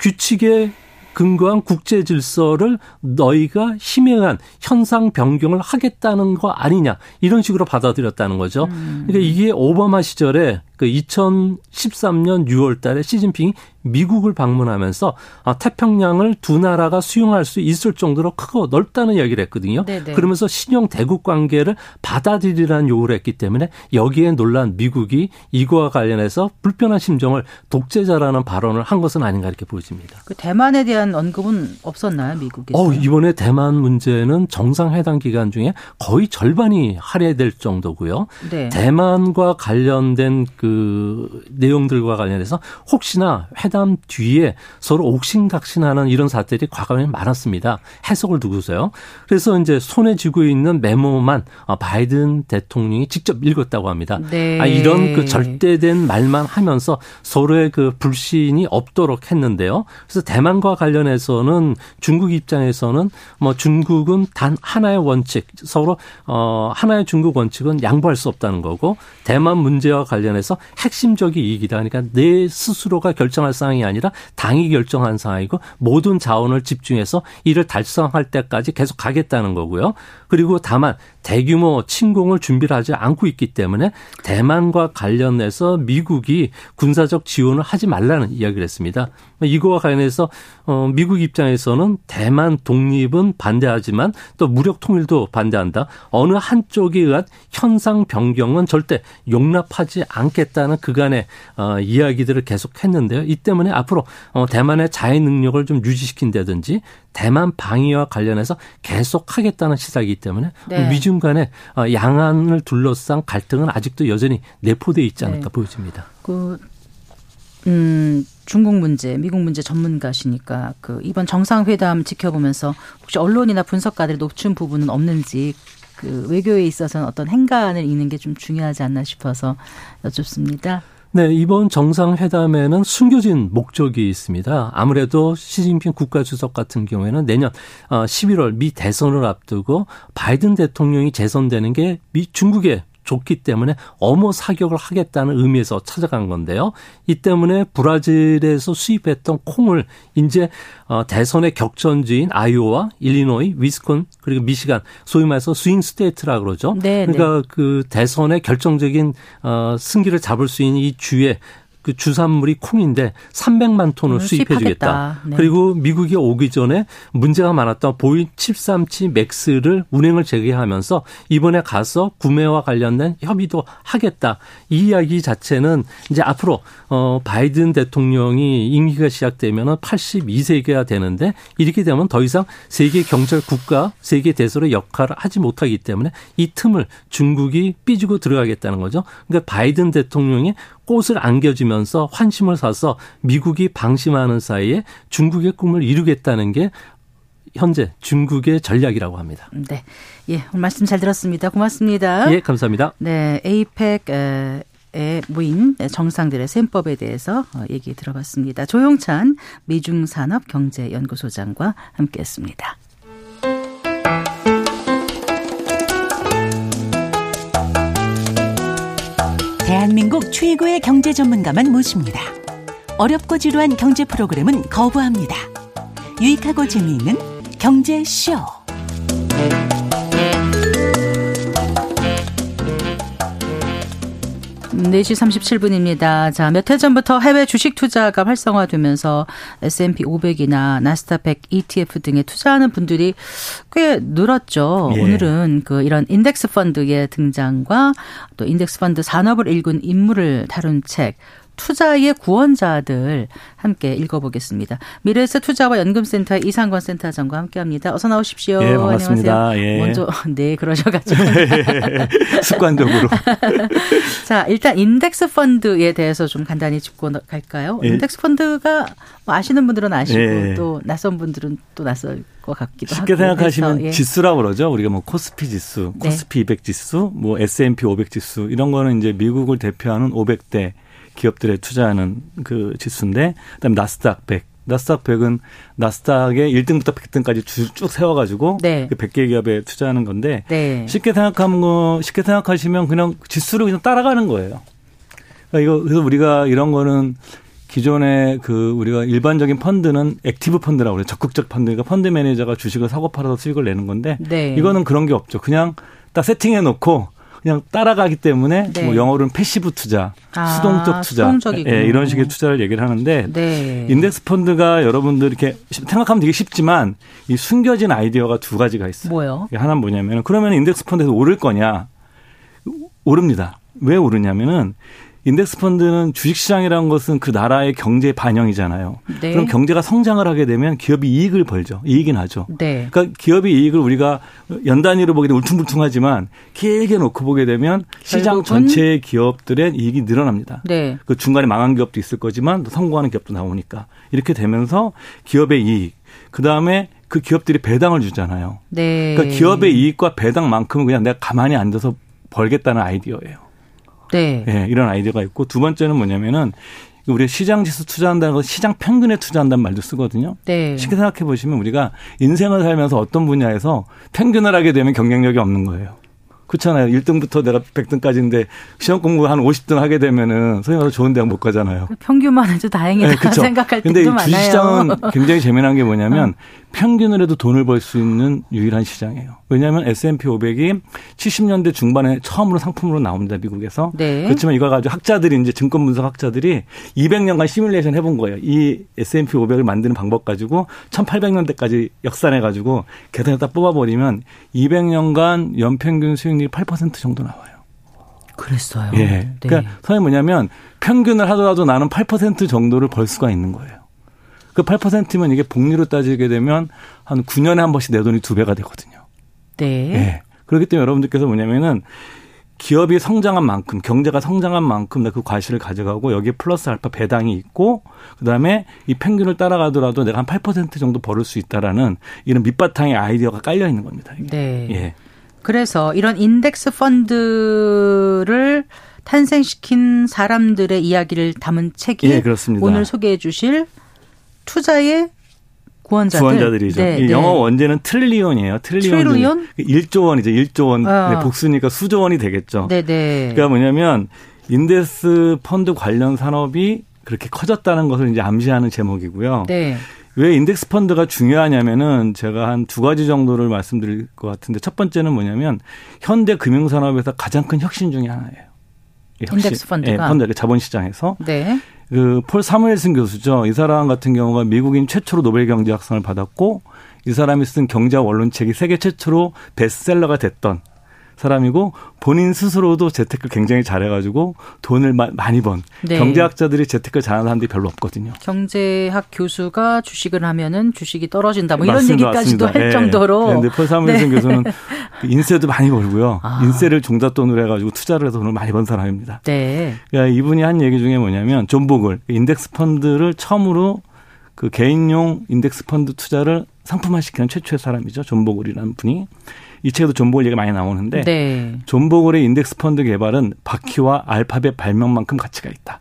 규칙에 근거한 국제 질서를 너희가 심행한 현상 변경을 하겠다는 거 아니냐 이런 식으로 받아들였다는 거죠. 음. 그러니까 이게 오바마 시절에 그 2013년 6월 달에 시진핑이 미국을 방문하면서 아, 태평양을 두 나라가 수용할 수 있을 정도로 크고 넓다는 이야기를 했거든요. 네네. 그러면서 신형 대국 관계를 받아들이라는 요구를 했기 때문에 여기에 놀란 미국이 이거와 관련해서 불편한 심정을 독재자라는 발언을 한 것은 아닌가 이렇게 보여집니다. 그 대만에 대한 언급은 없었나요, 미국에서? 어, 이번에 대만 문제는 정상회담 기간 중에 거의 절반이 할애될 정도고요. 네. 대만과 관련된 그그 내용들과 관련해서 혹시나 회담 뒤에 서로 옥신각신하는 이런 사태들이 과거에 많았습니다. 해석을 두고서요. 그래서 이제 손에 쥐고 있는 메모만 어, 바이든 대통령이 직접 읽었다고 합니다. 네. 아, 이런 그 절대된 말만 하면서 서로의 그 불신이 없도록 했는데요. 그래서 대만과 관련해서는 중국 입장에서는 뭐 중국은 단 하나의 원칙 서로 어 하나의 중국 원칙은 양보할 수 없다는 거고 대만 문제와 관련해서 핵심적인 이익이다. 그러니까 내 스스로가 결정할 상황이 아니라 당이 결정한 상황이고 모든 자원을 집중해서 이를 달성할 때까지 계속 가겠다는 거고요. 그리고 다만 대규모 침공을 준비를 하지 않고 있기 때문에 대만과 관련해서 미국이 군사적 지원을 하지 말라는 이야기를 했습니다. 이거와 관련해서 어 미국 입장에서는 대만 독립은 반대하지만 또 무력 통일도 반대한다. 어느 한쪽에 의한 현상 변경은 절대 용납하지 않겠다는 그간의 어 이야기들을 계속 했는데요. 이 때문에 앞으로 어 대만의 자해 능력을 좀 유지시킨다든지 대만 방위와 관련해서 계속 하겠다는 시사이기 때문에 네. 미중 간의 어, 양안을 둘러싼 갈등은 아직도 여전히 내포돼 있지 않을까 네. 보여집니다. 그 음, 중국 문제, 미국 문제 전문가시니까 그 이번 정상회담 지켜보면서 혹시 언론이나 분석가들이 놓친 부분은 없는지 그 외교에 있어서는 어떤 행간을 읽는 게 좀 중요하지 않나 싶어서 여쭙습니다. 네, 이번 정상회담에는 숨겨진 목적이 있습니다. 아무래도 시진핑 국가주석 같은 경우에는 내년 11월 어, 미 대선을 앞두고 바이든 대통령이 재선되는 게 미 중국에 좋기 때문에 엄호 사격을 하겠다는 의미에서 찾아간 건데요. 이 때문에 브라질에서 수입했던 콩을 이제 어, 대선의 격전지인 아이오와 일리노이, 위스콘신 그리고 미시간 소위 말해서 swing state라 그러죠. 네, 그러니까 네. 그 대선의 결정적인 어 승기를 잡을 수 있는 이 주에 그 주산물이 콩인데 300만 톤을 음, 수입해 주겠다. 네. 그리고 미국이 오기 전에 문제가 많았던 보잉 737 맥스를 운행을 재개하면서 이번에 가서 구매와 관련된 협의도 하겠다. 이 이야기 자체는 이제 앞으로 어 바이든 대통령이 임기가 시작되면은 82세가 되는데 이렇게 되면 더 이상 세계 경제 국가, 세계 대설의 역할을 하지 못하기 때문에 이 틈을 중국이 비집고 들어가겠다는 거죠. 그러니까 바이든 대통령이 꽃을 안겨주면서 환심을 사서 미국이 방심하는 사이에 중국의 꿈을 이루겠다는 게 현재 중국의 전략이라고 합니다. 네. 예, 오늘 말씀 잘 들었습니다. 고맙습니다. 예, 감사합니다. 네, 에이펙 에 모인 정상들의 셈법에 대해서 어, 얘기 들어봤습니다. 조용찬 미중산업경제연구소장과 함께했습니다. 대한민국 최고의 경제 전문가만 모십니다. 어렵고 지루한 경제 프로그램은 거부합니다. 유익하고 재미있는 경제쇼. 4시 37분입니다. 자, 몇 해 전부터 해외 주식 투자가 활성화되면서 S&P 500이나 나스닥 100 ETF 등에 투자하는 분들이 꽤 늘었죠. 예. 오늘은 그 이런 인덱스 펀드의 등장과 또 인덱스 펀드 산업을 읽은 인물을 다룬 책 투자의 구원자들 함께 읽어보겠습니다. 미래에셋 투자와 연금센터 이상권 센터장과 함께합니다. 어서 나오십시오. 예, 반갑습니다. 예. 먼저 네 그러셔가지고 습관적으로. 자 일단 인덱스 펀드에 대해서 좀 간단히 짚고 갈까요? 예. 인덱스 펀드가 뭐 아시는 분들은 아시고 예. 또 낯선 분들은 또 낯설 것 같기도 쉽게 하고. 쉽게 생각하시면 예. 지수라고 그러죠. 우리가 뭐 코스피 지수, 네. 코스피 200 지수, 뭐 S&P 500 지수 이런 거는 이제 미국을 대표하는 500대 기업들에 투자하는 그 지수인데 그다음에 나스닥 100 나스닥 100은 나스닥의 1등부터 100등까지 쭉 세워가지고 네. 그 100개 기업에 투자하는 건데 네. 쉽게 생각하면 거 쉽게 생각하시면 그냥 지수를 그냥 따라가는 거예요. 그러니까 이거 그래서 우리가 이런 거는 기존에 그 우리가 일반적인 펀드는 active 펀드라고 그래요. 적극적 펀드. 그러니까 펀드 매니저가 주식을 사고 팔아서 수익을 내는 건데 네. 이거는 그런 게 없죠. 그냥 딱 세팅해 놓고 그냥 따라가기 때문에 네. 뭐 영어로는 passive 투자, 아, 수동적 투자, 예, 이런 식의 투자를 얘기를 하는데 네. 인덱스 펀드가 여러분들 이렇게 생각하면 되게 쉽지만 이 숨겨진 아이디어가 두 가지가 있어요. 뭐요? 하나는 뭐냐면 그러면 인덱스 펀드에서 오를 거냐? 오릅니다. 왜 오르냐면은 인덱스 펀드는 주식시장이라는 것은 그 나라의 경제 반영이잖아요. 네. 그럼 경제가 성장을 하게 되면 기업이 이익을 벌죠. 이익이 나죠. 네. 그러니까 기업의 이익을 우리가 연 단위로 보게 되면 울퉁불퉁하지만 길게 놓고 보게 되면 시장 전체의 기업들의 이익이 늘어납니다. 네. 그 중간에 망한 기업도 있을 거지만 성공하는 기업도 나오니까 이렇게 되면서 기업의 이익, 그 다음에 그 기업들이 배당을 주잖아요. 네. 그러니까 기업의 이익과 배당만큼은 그냥 내가 가만히 앉아서 벌겠다는 아이디어예요. 네. 네. 이런 아이디어가 있고 두 번째는 뭐냐면은 우리가 시장 지수 투자한다는 건 시장 평균에 투자한다는 말도 쓰거든요. 네. 쉽게 생각해 보시면 우리가 인생을 살면서 어떤 분야에서 평균을 하게 되면 경쟁력이 없는 거예요. 그렇잖아요. 1등부터 내가 100등까지인데 시험 공부 한 50등 하게 되면은 소위 말해서 좋은 대학 못 가잖아요. 평균만 해도 다행이다 네, 그렇죠. 생각할 때도 많아요. 근데 주식시장은 굉장히 재미난 게 뭐냐면 평균을 해도 돈을 벌 수 있는 유일한 시장이에요. 왜냐하면 S&P 500이 70년대 중반에 처음으로 상품으로 나옵니다. 미국에서. 네. 그렇지만 이걸 가지고 학자들이 이제 증권 분석 학자들이 200년간 시뮬레이션 해본 거예요. 이 S&P 500을 만드는 방법 가지고 1800년대까지 역산해 가지고 계산에다 뽑아버리면 200년간 연평균 수익 률이 8% 정도 나와요. 그랬어요. 예. 네. 그러니까 선생님 뭐냐면 평균을 하더라도 나는 8% 정도를 벌 수가 있는 거예요. 그 8%면 이게 복리로 따지게 되면 한 9년에 한 번씩 내 돈이 두 배가 되거든요. 네. 네. 그렇기 때문에 여러분들께서 뭐냐면은 기업이 성장한 만큼 경제가 성장한 만큼 그 과실을 가져가고 여기에 플러스 알파 배당이 있고 그다음에 이 평균을 따라가더라도 내가 한 8% 정도 벌을 수 있다라는 이런 밑바탕의 아이디어가 깔려 있는 겁니다. 이게. 네. 예. 그래서 이런 인덱스 펀드를 탄생시킨 사람들의 이야기를 담은 책이 예, 오늘 소개해 주실 투자의 구원자들. 구원자들이죠. 네, 네. 영어 원제는 trillion이에요. Trillion. Trillion? 1조 원이죠. 1조 원. 어. 네, 복수니까 수조 원이 되겠죠. 네, 네. 그러니까 뭐냐면 인덱스 펀드 관련 산업이 그렇게 커졌다는 것을 이제 암시하는 제목이고요. 네. 왜 인덱스 펀드가 중요하냐면은 제가 한 두 가지 정도를 말씀드릴 것 같은데 첫 번째는 뭐냐면 현대 금융 산업에서 가장 큰 혁신 중의 하나예요. 인덱스 펀드가 네, 펀드 자본시장에서 네. 그 폴 사무엘슨 교수죠. 이 사람 같은 경우가 미국인 최초로 노벨 경제학상을 받았고 이 사람이 쓴 경제학 원론책이 세계 최초로 베스트셀러가 됐던 사람이고 본인 스스로도 재테크 굉장히 잘해가지고 돈을 많이 번 네. 경제학자들이 재테크 잘하는 사람들이 별로 없거든요. 경제학 교수가 주식을 하면은 주식이 떨어진다 뭐 이런 맞습니다, 얘기까지도 맞습니다. 할 네. 정도로. 그런데 네, 폴 사무엘슨 네. 교수는 인세도 많이 벌고요. 아. 인세를 종잣돈으로 해가지고 투자를 해서 돈을 많이 번 사람입니다. 네. 그러니까 이분이 한 얘기 중에 뭐냐면 존 보글 인덱스 펀드를 처음으로 그 개인용 인덱스 펀드 투자를 상품화시키는 최초의 사람이죠. 존 보글이라는 분이. 이 책에도 존보글 얘기가 많이 나오는데 네. 존보글의 인덱스 펀드 개발은 바퀴와 알파벳 발명만큼 가치가 있다.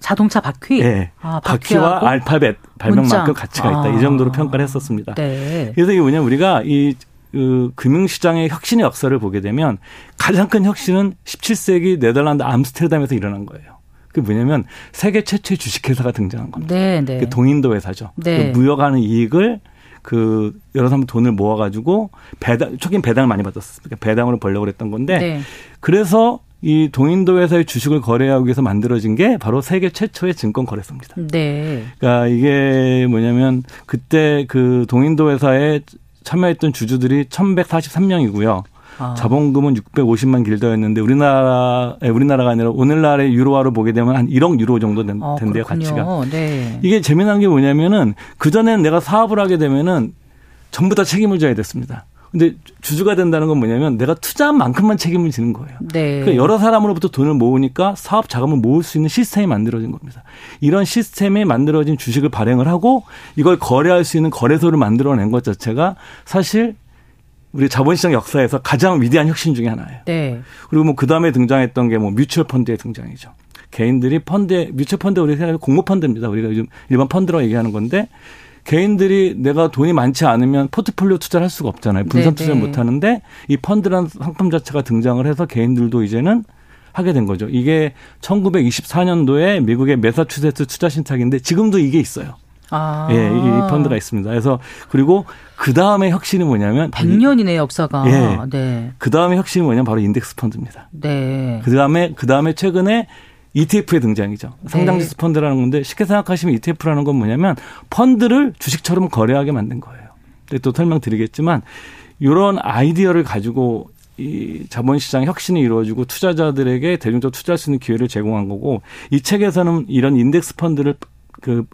자동차 바퀴? 네. 아, 바퀴와 알파벳 발명만큼 가치가 있다. 아. 이 정도로 평가를 했었습니다. 네. 그래서 이게 뭐냐 우리가 이 그 금융시장의 혁신의 역사를 보게 되면 가장 큰 혁신은 17세기 네덜란드 암스테르담에서 일어난 거예요. 그게 뭐냐면 세계 최초의 주식회사가 등장한 겁니다. 네, 네. 그 동인도 회사죠. 네. 그 무역하는 이익을 그 여러 사람 돈을 모아가지고 배당 초기엔 배당을 많이 받았었으니까 배당으로 벌려고 그랬던 건데 네. 그래서 이 동인도 회사의 주식을 거래하기 위해서 만들어진 게 바로 세계 최초의 증권 거래소입니다. 네. 그러니까 이게 뭐냐면 그때 그 동인도 회사에 참여했던 주주들이 1143명이고요. 아. 자본금은 650만 길더였는데 우리나라 우리나라가 아니라 오늘날의 유로화로 보게 되면 한 1억 유로 정도 된, 아, 된대요 가치가. 네. 이게 재미난 게 뭐냐면은 그 전에는 내가 사업을 하게 되면은 전부 다 책임을 져야 됐습니다. 근데 주주가 된다는 건 뭐냐면 내가 투자한 만큼만 책임을 지는 거예요. 네. 그러니까 여러 사람으로부터 돈을 모으니까 사업 자금을 모을 수 있는 시스템이 만들어진 겁니다. 이런 시스템이 만들어진 주식을 발행을 하고 이걸 거래할 수 있는 거래소를 만들어낸 것 자체가 사실 우리 자본시장 역사에서 가장 위대한 혁신 중의 하나예요. 네. 그리고 뭐 그 다음에 등장했던 게 뭐 뮤추얼 펀드의 등장이죠. 개인들이 펀드에 뮤추얼 펀드 우리 생각에 공모 펀드입니다. 우리가 요즘 일반 펀드라고 얘기하는 건데 개인들이 내가 돈이 많지 않으면 포트폴리오 투자를 할 수가 없잖아요. 분산 투자를 못 하는데 이 펀드라는 상품 자체가 등장을 해서 개인들도 이제는 하게 된 거죠. 이게 1924년도에 미국의 메사추세츠 투자 신탁인데 지금도 이게 있어요. 아. 예, 이 펀드가 있습니다. 그래서 그리고 그 다음에 혁신이 뭐냐면 100년이네 역사가. 예. 네. 그 다음에 혁신이 뭐냐면 바로 인덱스 펀드입니다. 네. 그 다음에 그 다음에 최근에 ETF의 등장이죠. 상장지수 네. 펀드라는 건데 쉽게 생각하시면 ETF라는 건 뭐냐면 펀드를 주식처럼 거래하게 만든 거예요. 근데 또 설명드리겠지만 이런 아이디어를 가지고 이 자본시장 혁신이 이루어지고 투자자들에게 대중적 투자할 수 있는 기회를 제공한 거고 이 책에서는 이런 인덱스 펀드를 그,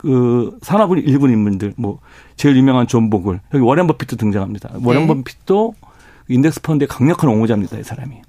그 산업 일부 인물들 뭐 제일 유명한 존 보글 여기 워렌 버핏도 등장합니다. 워렌 네. 버핏도 인덱스 펀드의 강력한 옹호자입니다. 이 사람이.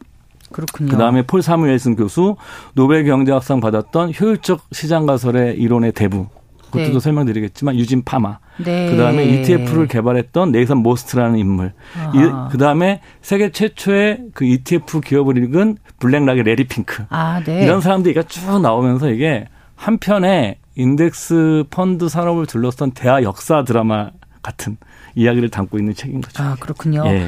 그렇군요. 그다음에 폴 사무엘슨 교수 노벨 경제학상 받았던 효율적 시장 가설의 이론의 대부. 그것도 네. 설명드리겠지만 유진 파마. 네. 그다음에 ETF를 개발했던 네이선 모스트라는 인물. 이, 그다음에 세계 최초의 그 ETF 기업을 일군 블랙락의 래리 핑크. 아, 네. 이런 사람들이 쭉 나오면서 이게 한 편의 인덱스 펀드 산업을 둘러싼 대하 역사 드라마 같은 이야기를 담고 있는 책인 거죠. 아, 그렇군요. 예.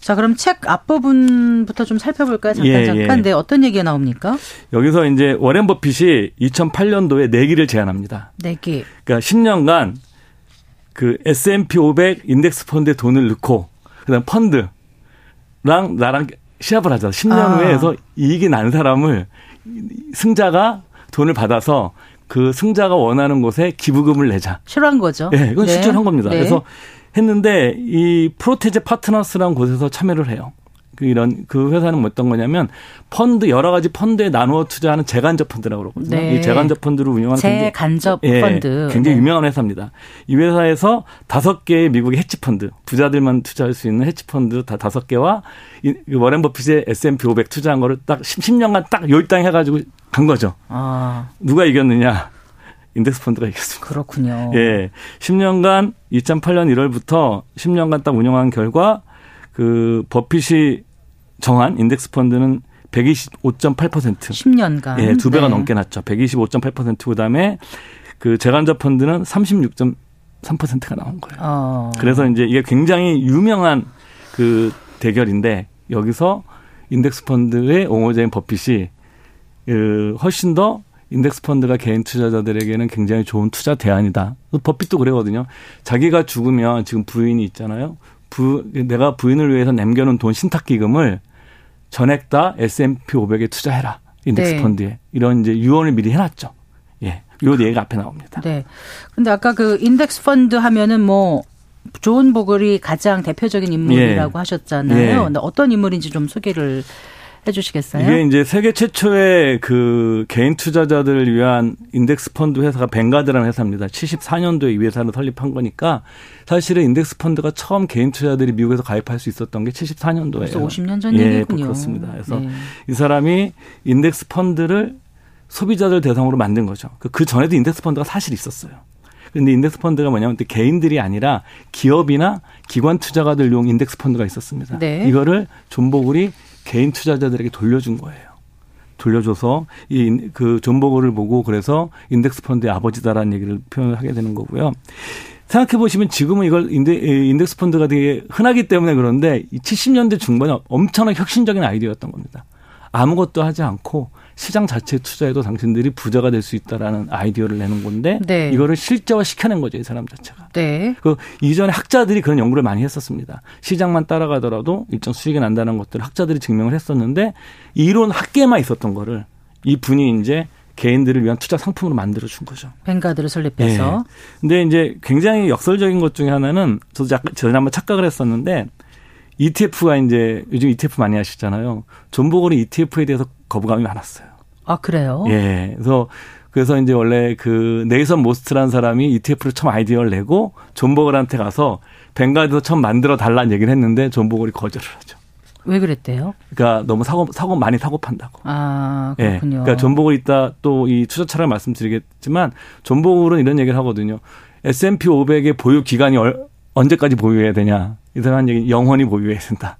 자, 그럼 책 앞부분부터 좀 살펴볼까요? 잠깐, 예, 잠깐. 예. 네, 어떤 얘기가 나옵니까? 여기서 이제 워렌 버핏이 2008년도에 내기를 제안합니다. 내기. 그러니까 10년간 그 S&P 500 인덱스 펀드에 돈을 넣고, 그 다음 펀드랑 나랑 시합을 하자. 10년 아. 후에 해서 이익이 난 사람을 승자가 돈을 받아서 그 승자가 원하는 곳에 기부금을 내자. 실한 거죠. 네, 이건 네. 실제로 한 겁니다. 네. 그래서 했는데 이 프로테제 파트너스라는 곳에서 참여를 해요. 그 이런 그 회사는 뭐 어떤 거냐면 펀드 여러 가지 펀드에 나누어 투자하는 재간접 펀드라고 그러거든요. 네. 이 재간접 펀드를 운영하는 재간접 굉장히, 펀드 예, 굉장히 네. 유명한 회사입니다. 이 회사에서 다섯 개의 미국의 헤지 펀드 부자들만 투자할 수 있는 헤지 펀드 다 다섯 개와 이 워렌 버핏의 S&P 500 투자한 거를 딱 10년간 딱 요일당 해가지고 간 거죠. 아. 누가 이겼느냐? 인덱스 펀드가 이겼습니다. 그렇군요. 예. 10년간 2008년 1월부터 10년간 딱 운영한 결과 그 버핏이 정한 인덱스 펀드는 125.8%. 10년간. 예, 두 배가 네. 넘게 났죠. 125.8% 그다음에 그 재간접 펀드는 36.3%가 나온 거예요. 어. 그래서 이제 이게 굉장히 유명한 그 대결인데 여기서 인덱스 펀드의 옹호자인 버핏이 그 훨씬 더 인덱스 펀드가 개인 투자자들에게는 굉장히 좋은 투자 대안이다. 버핏도 그러거든요. 자기가 죽으면 지금 부인이 있잖아요. 부, 내가 부인을 위해서 남겨놓은 돈 신탁기금을 전액 다 S&P 500에 투자해라. 인덱스 네. 펀드에. 이런 이제 유언을 미리 해놨죠. 예. 요 얘기가 앞에 나옵니다. 네. 근데 아까 그 인덱스 펀드 하면은 뭐 존 보글이 가장 대표적인 인물이라고 예. 하셨잖아요. 예. 근데 어떤 인물인지 좀 소개를 해주시겠어요? 이게 이제 세계 최초의 그 개인 투자자들을 위한 인덱스 펀드 회사가 뱅가드라는 회사입니다. 74년도에 이 회사를 설립한 거니까 사실은 인덱스 펀드가 처음 개인 투자자들이 미국에서 가입할 수 있었던 게 74년도예요. 그래서 50년 전 예, 얘기군요. 그렇습니다. 그래서 네. 이 사람이 인덱스 펀드를 소비자들 대상으로 만든 거죠. 그, 그 전에도 인덱스 펀드가 사실 있었어요. 근데 인덱스 펀드가 뭐냐면 개인들이 아니라 기업이나 기관 투자가들용 인덱스 펀드가 있었습니다. 네. 이거를 존 보글이 개인 투자자들에게 돌려준 거예요. 돌려줘서 이그 존버거를 보고 그래서 인덱스 펀드의 아버지다라는 얘기를 표현을 하게 되는 거고요. 생각해 보시면 지금은 이걸 인덱스 펀드가 되게 흔하기 때문에 그런데 70년대 중반에 엄청난 혁신적인 아이디어였던 겁니다. 아무것도 하지 않고 시장 자체에 투자해도 당신들이 부자가 될 수 있다라는 아이디어를 내는 건데 네. 이거를 실제화 시켜낸 거죠 이 사람 자체가. 네. 그 이전에 학자들이 그런 연구를 많이 했었습니다. 시장만 따라가더라도 일정 수익이 난다는 것들을 학자들이 증명을 했었는데 이론 학계만 있었던 거를 이 분이 이제 개인들을 위한 투자 상품으로 만들어 준 거죠. 뱅가드를 설립해서. 네. 근데 이제 굉장히 역설적인 것 중에 하나는 저도 전에 한번 착각을 했었는데 ETF가 이제 요즘 ETF 많이 하시잖아요. 존 보글이 ETF에 대해서 거부감이 많았어요. 아 그래요? 예. 그래서 그래서 이제 원래 그 네이선 모스트라는 사람이 ETF를 처음 아이디어를 내고 존 보글한테 가서 뱅가드에서 처음 만들어 달라는 얘기를 했는데 존 보글이 거절을 하죠. 왜 그랬대요? 그러니까 너무 사고 사고 많이 사고 판다고. 아 그렇군요. 예. 그러니까 존보글 있다 또 이 투자차를 말씀드리겠지만 존보글은 이런 얘기를 하거든요. S&P 500의 보유 기간이 언제까지 보유해야 되냐? 이 사람 얘기 영원히 보유해야 된다.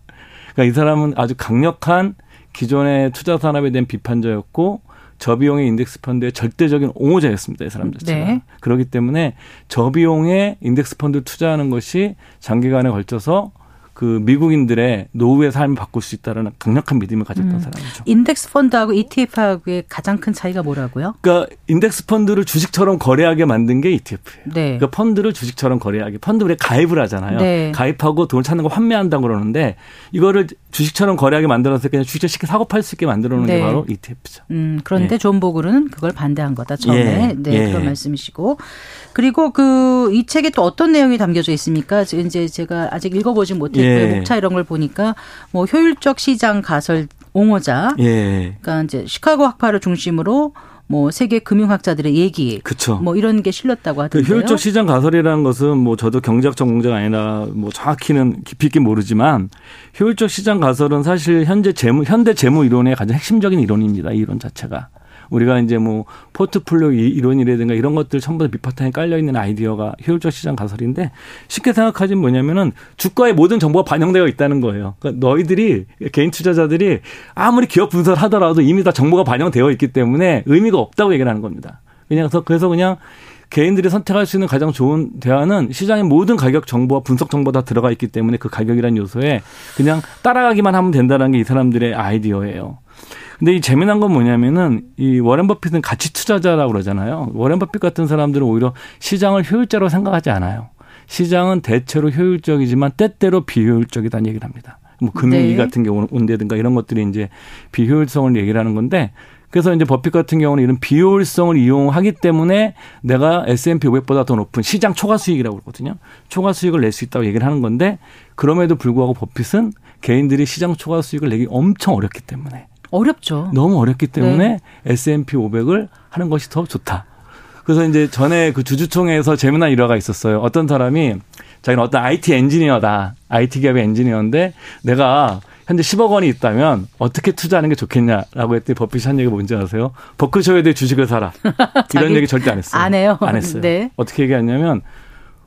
그러니까 이 사람은 아주 강력한 기존의 투자 산업에 대한 비판자였고 저비용의 인덱스 펀드의 절대적인 옹호자였습니다. 이 사람 자체가. 네. 그렇기 때문에 저비용의 인덱스 펀드 투자하는 것이 장기간에 걸쳐서 그 미국인들의 노후의 삶을 바꿀 수 있다는 강력한 믿음을 가졌던 음. 사람이죠. 인덱스 펀드하고 ETF하고의 가장 큰 차이가 뭐라고요? 그러니까 인덱스 펀드를 주식처럼 거래하게 만든 게 ETF예요. 네. 그러니까 펀드를 주식처럼 거래하게 펀드에 가입을 하잖아요. 네. 가입하고 돈을 찾는 거 환매한다고 그러는데 이거를 주식처럼 거래하게 만들어서 그냥 주식 쉽게 사고 팔 수 있게 만들어 놓은 네. 게 바로 ETF죠. 음, 그런데 예. 존 보글은 그걸 반대한 거다 처음에. 예. 네, 예. 그런 말씀이시고. 그리고 그 이 책에 또 어떤 내용이 담겨져 있습니까? 이제 제가 아직 읽어보진 못했는데 예. 목차 이런 걸 보니까 뭐 효율적 시장 가설 옹호자. 예. 그러니까 이제 시카고 학파를 중심으로 뭐 세계 금융학자들의 얘기, 그쵸. 뭐 이런 게 실렸다고 하던데요. 그 효율적 시장 가설이라는 것은 뭐 저도 경제학 전공자가 아니라 뭐 정확히는 깊이 있게 모르지만 효율적 시장 가설은 사실 현재 재무 현대 재무 이론의 가장 핵심적인 이론입니다. 이 이론 자체가. 우리가 이제 뭐 포트폴리오 이론이라든가 이런 것들 전부 다 밑바탕에 깔려 있는 아이디어가 효율적 시장 가설인데 쉽게 생각하진 뭐냐면은 주가의 모든 정보가 반영되어 있다는 거예요. 그러니까 너희들이 개인 투자자들이 아무리 기업 분석을 하더라도 이미 다 정보가 반영되어 있기 때문에 의미가 없다고 얘기를 하는 겁니다. 그냥 그래서 그냥 개인들이 선택할 수 있는 가장 좋은 대안은 시장의 모든 가격 정보와 분석 정보가 다 들어가 있기 때문에 그 가격이라는 요소에 그냥 따라가기만 하면 된다는 게 이 사람들의 아이디어예요. 근데 이 재미난 건 뭐냐면은 이 워렌 버핏은 가치 투자자라고 그러잖아요. 워렌 버핏 같은 사람들은 오히려 시장을 효율자로 생각하지 않아요. 시장은 대체로 효율적이지만 때때로 비효율적이다는 얘기를 합니다. 뭐 금융위 네. 같은 경우는 온대든가 이런 것들이 이제 비효율성을 얘기를 하는 건데 그래서 이제 버핏 같은 경우는 이런 비효율성을 이용하기 때문에 내가 S&P 500보다 더 높은 시장 초과 수익이라고 그러거든요. 초과 수익을 낼 수 있다고 얘기를 하는 건데 그럼에도 불구하고 버핏은 개인들이 시장 초과 수익을 내기 엄청 어렵기 때문에 어렵죠. 너무 어렵기 때문에 네. S&P 500을 하는 것이 더 좋다. 그래서 이제 전에 그 주주총회에서 재미난 일화가 있었어요. 어떤 사람이 자기는 어떤 IT 엔지니어다. IT 기업의 엔지니어인데 내가 현재 10억 원이 있다면 어떻게 투자하는 게 좋겠냐라고 했더니 버핏이 한 얘기가 뭔지 아세요? 버크셔에 대해 주식을 사라. 이런 얘기 절대 안 했어요. 안 해요. 안 했어요. 네. 어떻게 얘기했냐면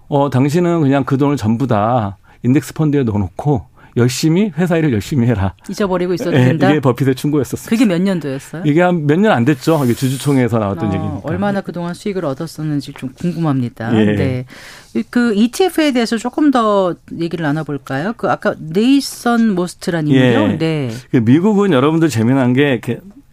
어 당신은 그냥 그 돈을 전부 다 인덱스 펀드에 넣어놓고 열심히 회사 일을 열심히 해라. 잊어버리고 있어도 네, 된다. 이게 버핏의 충고였었어요. 그게 몇 년도였어요? 이게 한 몇 년 안 됐죠. 이게 주주총회에서 나왔던 어, 얘기니까. 얼마나 그동안 수익을 얻었었는지 좀 궁금합니다. 예. 네. 그 ETF에 대해서 조금 더 얘기를 나눠볼까요? 그 아까 네이선 모스트란 인물이요. 예. 네. 그 미국은 여러분들 재미난 게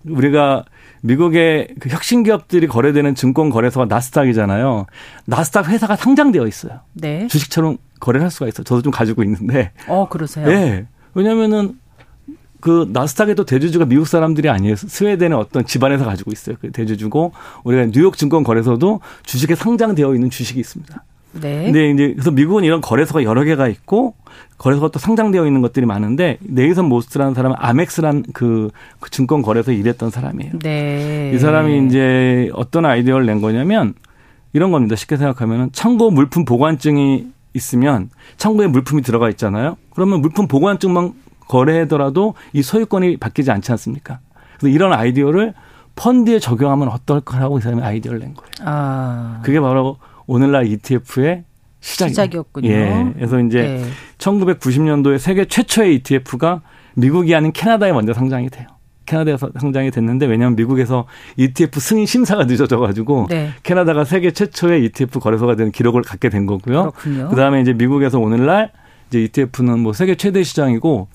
우리가 미국의 그 혁신 기업들이 거래되는 증권 거래소가 나스닥이잖아요. 나스닥 회사가 상장되어 있어요. 네. 주식처럼 거래를 할 수가 있어요. 저도 좀 가지고 있는데. 어, 그러세요? 네. 왜냐면은 그 나스닥에도 대주주가 미국 사람들이 아니에요. 스웨덴의 어떤 집안에서 가지고 있어요. 그 대주주고 우리가 뉴욕 증권 거래소도 주식에 상장되어 있는 주식이 있습니다. 네. 근데 이제 그래서 미국은 이런 거래소가 여러 개가 있고 거래소가 또 상장되어 있는 것들이 많은데 네이선 모스트라는 사람은 아멕스란 그, 그 증권 거래소에 일했던 사람이에요. 네. 이 사람이 이제 어떤 아이디어를 낸 거냐면 이런 겁니다. 쉽게 생각하면은 참고 물품 보관증이 있으면 창고에 물품이 들어가 있잖아요. 그러면 물품 보관증만 거래하더라도 이 소유권이 바뀌지 않지 않습니까? 그래서 이런 아이디어를 펀드에 적용하면 어떨까라고 이 사람이 아이디어를 낸 거예요. 아. 그게 바로 오늘날 ETF의 시작이에요. 시작이었군요. 예. 그래서 이제 네. 1990년도에 세계 최초의 ETF가 미국이 아닌 캐나다에 먼저 상장이 돼요. 캐나다에서 상장이 됐는데 왜냐하면 미국에서 ETF 승인 심사가 늦어져 가지고 네. 캐나다가 세계 최초의 ETF 거래소가 되는 기록을 갖게 된 거고요. 그렇군요. 그다음에 이제 미국에서 오늘날 이제 ETF는 뭐 세계 최대 시장이고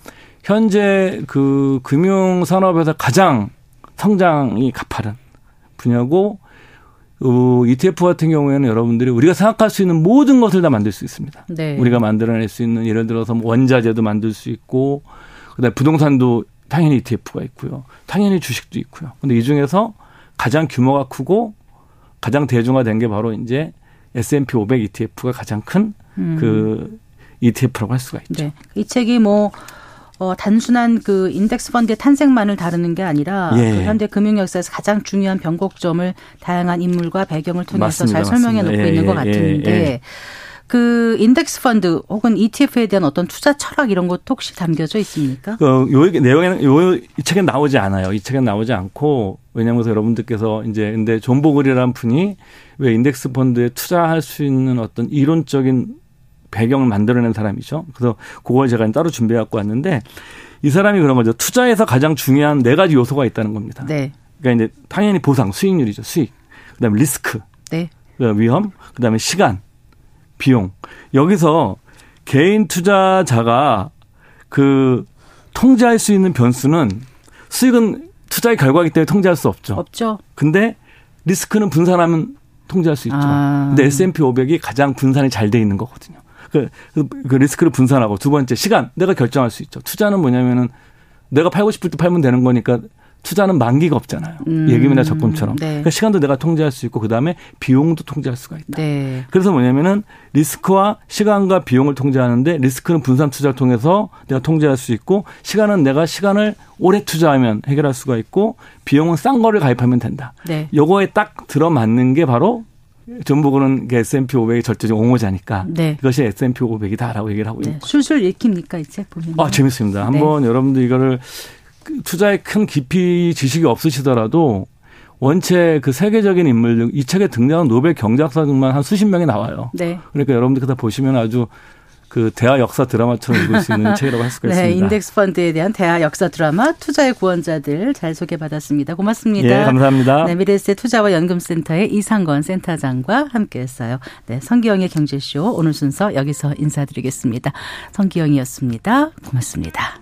현재 그 금융 산업에서 가장 성장이 가파른 분야고 어, ETF 같은 경우에는 여러분들이 우리가 생각할 수 있는 모든 것을 다 만들 수 있습니다. 네. 우리가 만들어낼 수 있는 예를 들어서 뭐 원자재도 만들 수 있고 그다음에 부동산도 당연히 ETF가 있고요. 당연히 주식도 있고요. 근데 이 중에서 가장 규모가 크고 가장 대중화된 게 바로 이제 S&P 500 ETF가 가장 큰그 음. ETF라고 할 수가 있죠. 네. 이 책이 뭐 어, 단순한 그 인덱스 펀드의 탄생만을 다루는 게 아니라 예. 그 현대 금융 역사에서 가장 중요한 변곡점을 다양한 인물과 배경을 통해서 맞습니다. 잘 설명해 놓고 예. 있는 것 예, 예, 같은데 예. 그 인덱스 펀드 혹은 ETF에 대한 어떤 투자 철학 이런 것 혹시 담겨져 있습니까? 그요 내용에는 요 이 책에 나오지 않아요. 이 책에 나오지 않고 왜냐하면 여러분들께서 이제 근데 존 보글이라는 분이 왜 인덱스 펀드에 투자할 수 있는 어떤 이론적인 배경을 만들어낸 사람이죠. 그래서 그걸 제가 따로 준비해 갖고 왔는데 이 사람이 그런 거죠. 투자에서 가장 중요한 네 가지 요소가 있다는 겁니다. 네. 그러니까 이제 당연히 보상, 수익률이죠. 수익. 그다음에 리스크. 네. 그다음에 위험. 그다음에 시간. 비용. 여기서 개인 투자자가 그 통제할 수 있는 변수는 수익은 투자의 결과이기 때문에 통제할 수 없죠. 없죠. 근데 리스크는 분산하면 통제할 수 있죠. 아. 근데 S&P 500이 가장 분산이 잘 돼 있는 거거든요. 그, 그, 그 리스크를 분산하고 두 번째 시간 내가 결정할 수 있죠. 투자는 뭐냐면은 내가 팔고 싶을 때 팔면 되는 거니까 투자는 만기가 없잖아요. 음. 예금이나 적금처럼. 네. 그러니까 시간도 내가 통제할 수 있고 그다음에 비용도 통제할 수가 있다. 네. 그래서 뭐냐면은 리스크와 시간과 비용을 통제하는데 리스크는 분산 투자를 통해서 내가 통제할 수 있고 시간은 내가 시간을 오래 투자하면 해결할 수가 있고 비용은 싼 거를 가입하면 된다. 네. 요거에 딱 들어맞는 게 바로 전부고는 S&P 500의 절대적 옹호자니까 네. 이것이 S&P 500이다라고 얘기를 하고 네. 있고 술술 읽힙니까 이제 보면 아 재밌습니다. 한번 네. 여러분들 이거를 그 투자에 큰 깊이 지식이 없으시더라도 원체 그 세계적인 인물 이 책에 등장한 노벨 경제학사 중만 한 수십 명이 나와요. 네. 그러니까 여러분들 그다 보시면 아주 그 대화 역사 드라마처럼 읽을 수 있는 책이라고 할 수가 네, 있습니다. 인덱스 펀드에 대한 대화 역사 드라마 투자의 구원자들 잘 소개받았습니다. 고맙습니다. 예, 감사합니다. 네, 미래세 투자와 연금센터의 이상건 센터장과 함께했어요. 네, 성기영의 경제쇼 오늘 순서 여기서 인사드리겠습니다. 성기영이었습니다. 고맙습니다.